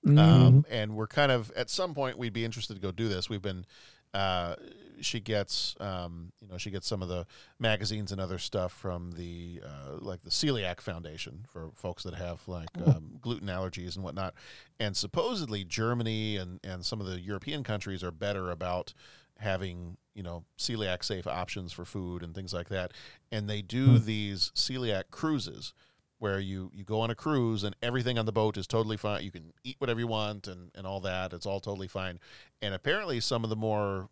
Um, and we're kind of at some point we'd be interested to go do this. We've been. Uh, she gets, um, you know, she gets some of the magazines and other stuff from the uh, like the Celiac Foundation for folks that have like um, gluten allergies and whatnot. And supposedly Germany and and some of the European countries are better about having you know celiac safe options for food and things like that. And they do these celiac cruises where you you go on a cruise and everything on the boat is totally fine. You can eat whatever you want and and all that. It's all totally fine. And apparently, some of the more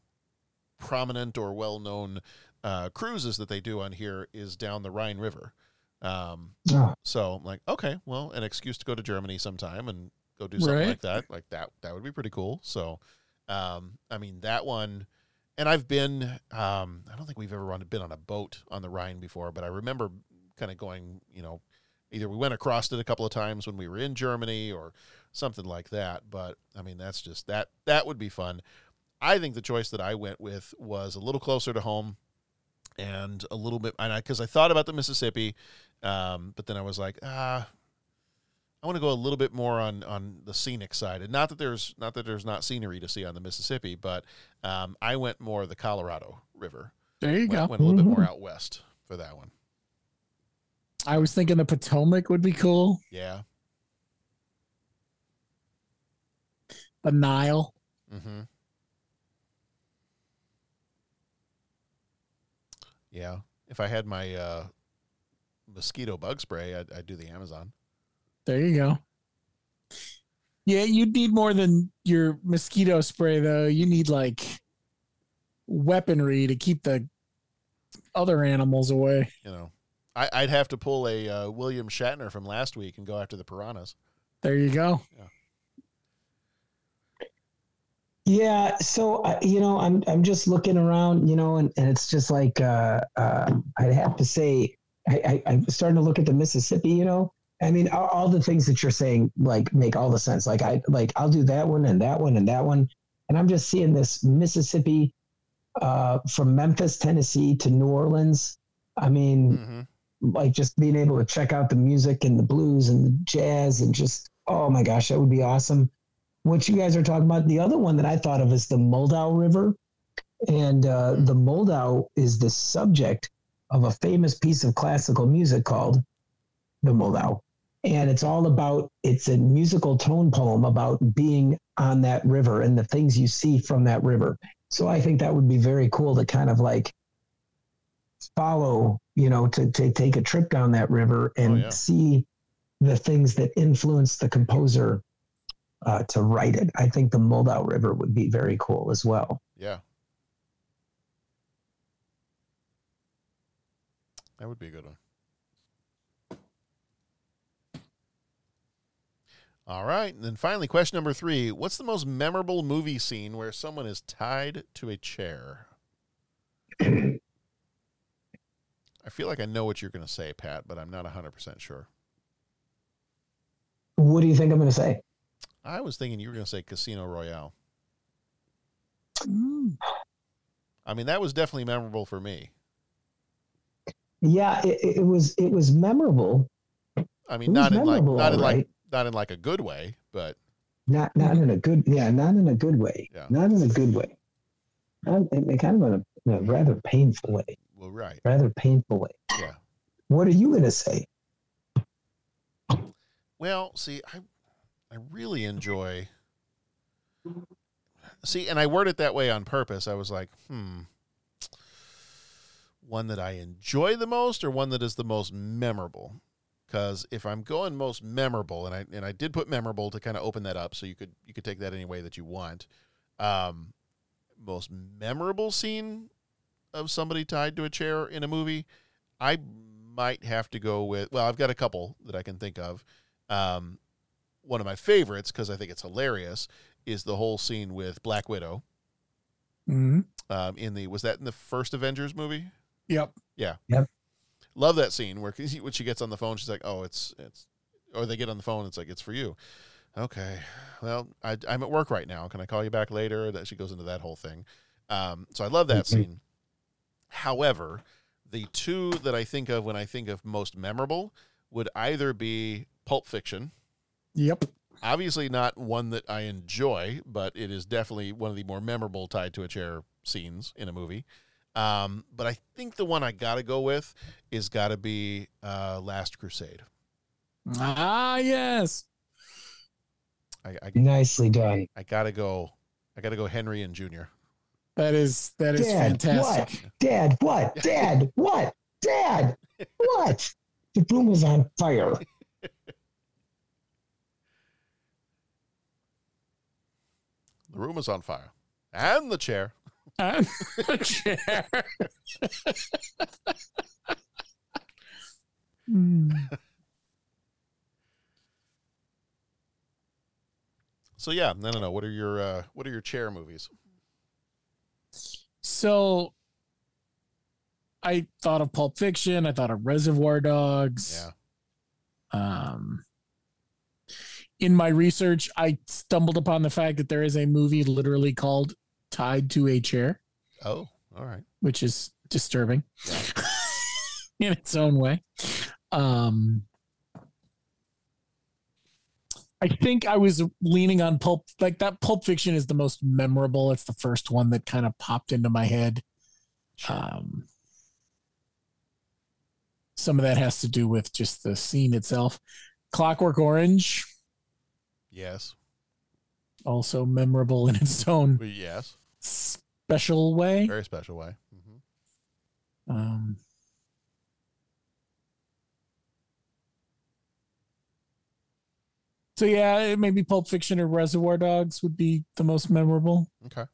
prominent or well known uh, cruises that they do on here is down the Rhine River. Um, Oh. So I'm like, okay, well, an excuse to go to Germany sometime and go do something Right. like that. Like that, that would be pretty cool. So, um, I mean, that one, and I've been, um, I don't think we've ever run, been on a boat on the Rhine before, but I remember kind of going, you know, either we went across it a couple of times when we were in Germany or something like that. But I mean, that's just that, that would be fun. I think the choice that I went with was a little closer to home and a little bit, and cause I thought about the Mississippi, um, but then I was like, ah, I want to go a little bit more on on the scenic side, and not that there's not that there's not scenery to see on the Mississippi, but um, I went more the Colorado River. There you went, go. Went a little bit more Mhm. out west for that one. I was thinking the Potomac would be cool. Yeah. The Nile. Mm-hmm. Yeah. If I had my uh, mosquito bug spray, I'd, I'd do the Amazon. There you go. Yeah, you'd need more than your mosquito spray, though. You need like weaponry to keep the other animals away. You know, I, I'd have to pull a uh, William Shatner from last week and go after the piranhas. There you go. Yeah, so uh, you know, I'm I'm just looking around, you know, and, and it's just like uh, uh, I'd have to say, I, I, I'm starting to look at the Mississippi. You know, I mean, all, all the things that you're saying like make all the sense. Like I like I'll do that one and that one and that one, and I'm just seeing this Mississippi uh, from Memphis, Tennessee to New Orleans. I mean, like just being able to check out the music and the blues and the jazz and just oh my gosh, that would be awesome what you guys are talking about. The other one that I thought of is the Moldau River. And uh, the Moldau is the subject of a famous piece of classical music called the Moldau. And it's all about, it's a musical tone poem about being on that river and the things you see from that river. So I think that would be very cool to kind of like follow, you know, to, to take a trip down that river and yeah. see the things that influence the composer uh, to write it. I think the Moldau River would be very cool as well. Yeah. That would be a good one. All right. And then finally, question number three What's the most memorable movie scene where someone is tied to a chair? I feel like I know what you're going to say, Pat, but I'm not 100% sure. What do you think I'm going to say? I was thinking you were going to say Casino Royale. Mm. I mean, that was definitely memorable for me. Yeah, it, it was it was memorable. I mean, It not in like not in all like right. not in like a good way, but not not in a good yeah not in a good way Yeah. not in a good way not, in, in kind of a, in a rather painful way well, right. rather painful way Yeah. what are you going to say Well, see, I I really enjoy See, and I word it that way on purpose. I was like, hmm. One that I enjoy the most or one that is the most memorable? Because if I'm going most memorable, and I and I did put memorable to kind of open that up, so you could you could take that any way that you want. Um, most memorable scene of somebody tied to a chair in a movie, I might have to go with. Well, I've got a couple that I can think of. Um, one of my favorites because I think it's hilarious is the whole scene with Black Widow. hmm Um, in the was that in the first Avengers movie? Yep. Yeah. Yep. Love that scene where when she gets on the phone, she's like, "Oh, it's it's," or they get on the phone, it's like, "It's for you." Okay. Well, I, I'm at work right now. Can I call you back later? That she goes into that whole thing. Um, so I love that scene. However, the two that I think of when I think of most memorable would either be Pulp Fiction. Yep. Obviously, not one that I enjoy, but it is definitely one of the more memorable tied to a chair scenes in a movie. Um, but I think the one I got to go with is got to be uh, Last Crusade. Ah, yes. I, I, nicely done I got to go. I got to go Henry and Junior. That is that is dad fantastic. what dad what dad what dad what the room is on fire The room is on fire, and the chair. And the chair. Hmm. So yeah, no no no. What are your uh, what are your chair movies? So I thought of Pulp Fiction. I thought of Reservoir Dogs. Yeah. Um, in my research, I stumbled upon the fact that there is a movie literally called Tied to a Chair, Oh, all right. which is disturbing in its own way. Um, I think I was leaning on Pulp, like that Pulp Fiction is the most memorable. It's the first one that kind of popped into my head. Um, some of that has to do with just the scene itself. Clockwork Orange, Yes. also memorable in its own Yes. special way. Very special way. hmm Um, so yeah, maybe Pulp Fiction or Reservoir Dogs would be the most memorable. Okay.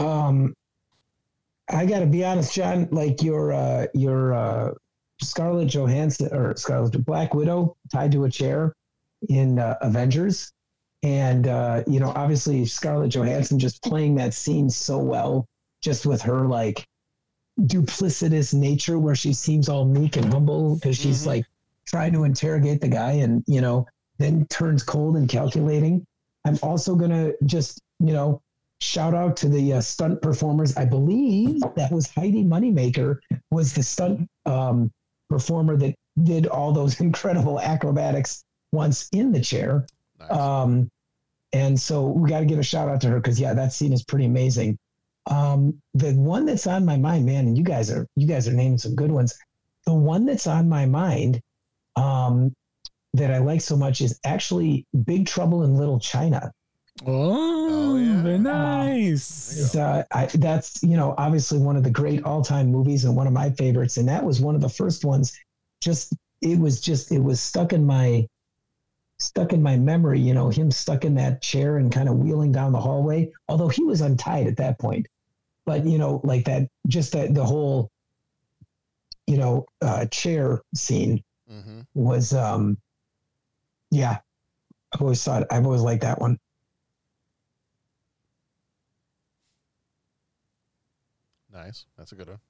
um i gotta be honest john like your uh your uh scarlett johansson or scarlett black widow tied to a chair in uh, avengers and uh you know obviously scarlett johansson just playing that scene so well just with her like duplicitous nature where she seems all meek and humble because she's like trying to interrogate the guy and you know then turns cold and calculating. I'm also gonna just you know shout out to the uh, stunt performers. I believe that was heidi moneymaker was the stunt um, performer that did all those incredible acrobatics once in the chair. Um, and so we got to give a shout out to her because yeah that scene is pretty amazing um, the one that's on my mind man and you guys are you guys are naming some good ones the one that's on my mind um, that i like so much is actually big trouble in little china Oh, very nice. It's, uh, I, that's you know obviously one of the great all-time movies and one of my favorites, and that was one of the first ones. Just it was just it was stuck in my stuck in my memory. You know him stuck in that chair and kind of wheeling down the hallway, although he was untied at that point. But you know like that just that the whole you know uh, chair scene Mm-hmm. was um yeah I've always thought I've always liked that one. Nice. That's a good one.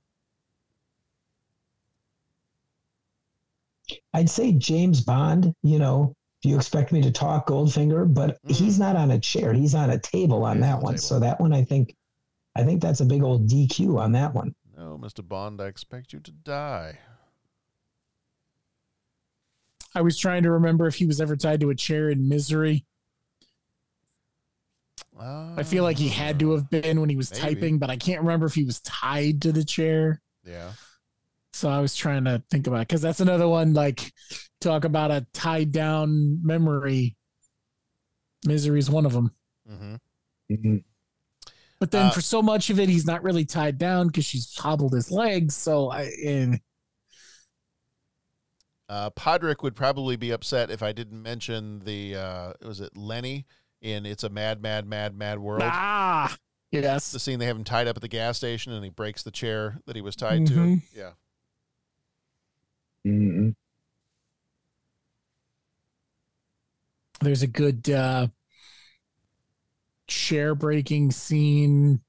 I'd say James Bond, you know, do you expect me to talk Goldfinger? But he's mm. not on a chair. He's on a table on that one. So that one I think I think that's a big old DQ on that one. No, Mr. Bond, I expect you to die. I was trying to remember if he was ever tied to a chair in Misery. I feel like he had to have ah, been when he was Maybe. typing, but I can't remember if he was tied to the chair. Yeah. So I was trying to think about because that's another one. Like talk about a tied down memory. Misery is one of them. Mm-hmm. But then Uh, for so much of it, he's not really tied down because she's hobbled his legs. So I and Uh, Podrick would probably be upset if I didn't mention the uh, was it Lennie in "It's a Mad, Mad, Mad, Mad World." ah yes, The scene they have him tied up at the gas station and he breaks the chair that he was tied to. Mhm. Yeah. Mm-mm. there's a good uh chair breaking scene.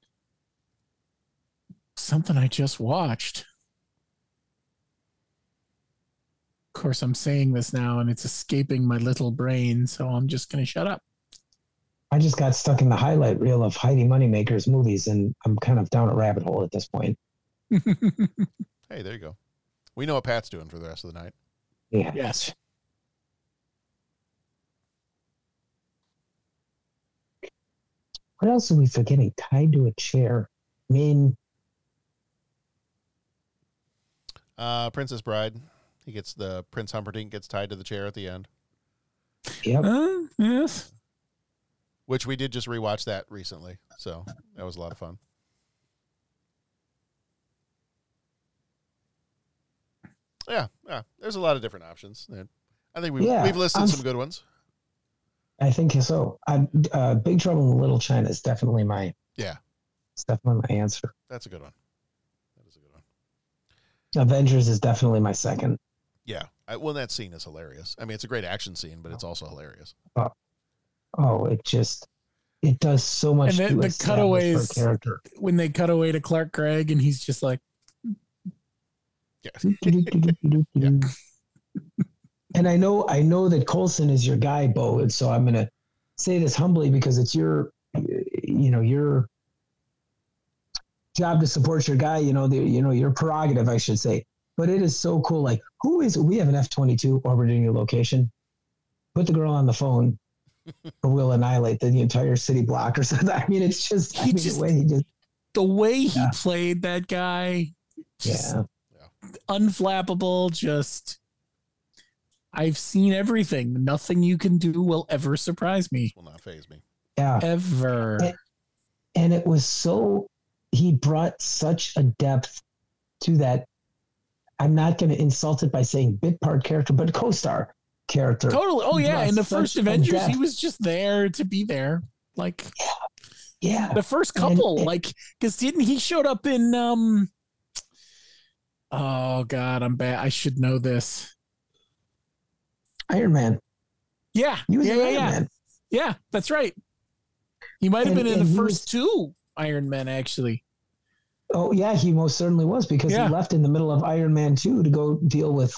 Something I just watched. Of course, I'm saying this now and it's escaping my little brain, so I'm just going to shut up. I just got stuck in the highlight reel of Heidi Moneymaker's movies, and I'm kind of down a rabbit hole at this point. Hey, there you go. We know what Pat's doing for the rest of the night. Yeah. Yes. What else are we forgetting? Tied to a chair. I mean, Uh, Princess Bride. He gets the Prince Humperdinck gets tied to the chair at the end, yep. Uh, yes. which we did just rewatch that recently. So that was a lot of fun. Yeah, yeah. There's a lot of different options. I think we've, Yeah, we've listed I'm- some good ones. I think so. I, uh, Big Trouble in Little China is definitely my. Yeah. It's definitely my answer. That's a good one. That is a good one. Avengers is definitely my second. Yeah. I, well, that scene is hilarious. I mean, it's a great action scene, but it's also hilarious. Oh, it just it does so much. And then to the cutaways character. when they cut away to Clark Gregg and he's just like, and I know I know that Coulson is your guy, Bo, and so I'm gonna say this humbly because it's your, you know, your job to support your guy. You know, the you know your prerogative, I should say. But it is so cool. Like, who is? We have an F twenty two orbiting your location. Put the girl on the phone, or we'll annihilate the, entire city block or something. I mean, it's just, I mean, just- the way he just the way he Yeah. played that guy, yeah. Unflappable, just. I've seen everything. Nothing you can do will ever surprise me. Will not faze me. Yeah. Ever. And, and it was so he brought such a depth to that. I'm not going to insult it by saying bit part character, but co-star character. Totally. Oh yeah, in the first Avengers, he was just there to be there. Like yeah, the first And- couple, and- like because didn't he showed up in um? Oh God, I'm bad. I should know this. Iron Man. Yeah, He was yeah, yeah, Iron yeah. Man. Yeah, that's right. He might have been in the he first two Iron Men, actually. Oh yeah, he most certainly was because Yeah. he left in the middle of Iron Man two to go deal with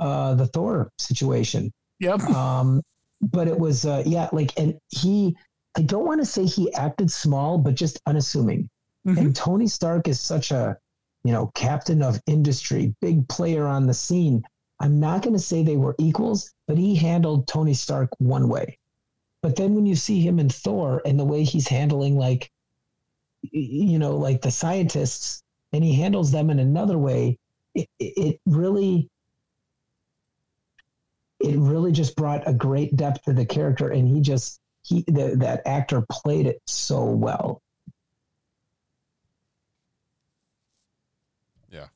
uh, the Thor situation. Yep. Um, but it was uh, yeah, like and he. I don't want to say he acted small, but just unassuming. Mm-hmm. And Tony Stark is such a, you know, captain of industry, big player on the scene. I'm not going to say they were equals, but he handled Tony Stark one way. But then when you see him in Thor and the way he's handling, like, you know, like the scientists, and he handles them in another way, it, it really, it really just brought a great depth to the character. And he just, he, the, that actor played it so well. Yeah.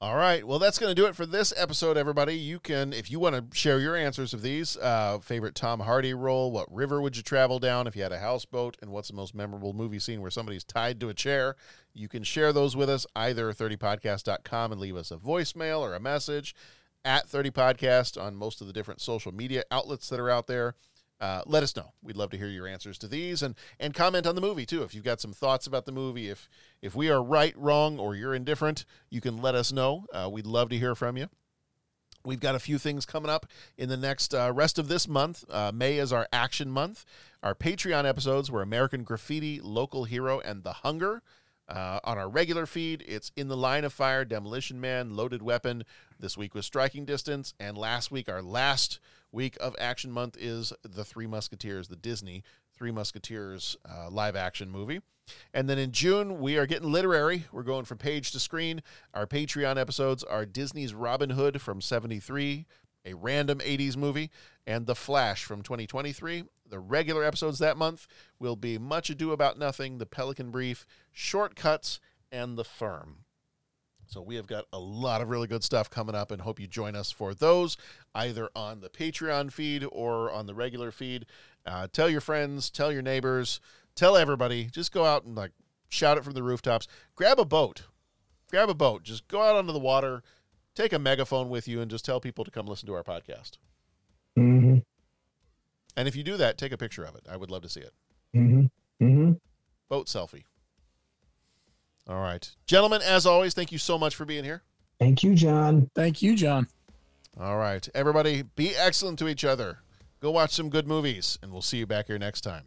All right. Well, that's going to do it for this episode, everybody. You can, if you want to share your answers of these, uh, favorite Tom Hardy role, what river would you travel down if you had a houseboat, and what's the most memorable movie scene where somebody's tied to a chair, you can share those with us either 30podcast.com and leave us a voicemail or a message at 30podcast on most of the different social media outlets that are out there. Uh, let us know. We'd love to hear your answers to these and and comment on the movie too. If you've got some thoughts about the movie, if if we are right, wrong, or you're indifferent, you can let us know. Uh, we'd love to hear from you. We've got a few things coming up in the next uh, rest of this month. Uh, May is our action month. Our Patreon episodes were American Graffiti, Local Hero, and The Hunger. Uh, on our regular feed, it's In the Line of Fire, Demolition Man, Loaded Weapon. This week was Striking Distance. And last week, our last week of Action Month is The Three Musketeers, the Disney Three Musketeers uh, live action movie. And then in June, we are getting literary. We're going from page to screen. Our Patreon episodes are Disney's Robin Hood from 73, a random 80s movie, and The Flash from 2023. The regular episodes that month will be Much Ado About Nothing, The Pelican Brief, Shortcuts, and The Firm. So we have got a lot of really good stuff coming up and hope you join us for those either on the Patreon feed or on the regular feed. Uh, tell your friends, tell your neighbors, tell everybody. Just go out and like shout it from the rooftops. Grab a boat. Grab a boat. Just go out onto the water, take a megaphone with you, and just tell people to come listen to our podcast. Mm-hmm. And if you do that, take a picture of it. I would love to see it. Mm-hmm. Mm-hmm. Boat selfie. All right. Gentlemen, as always, thank you so much for being here. Thank you, John. Thank you, John. All right. Everybody, be excellent to each other. Go watch some good movies, and we'll see you back here next time.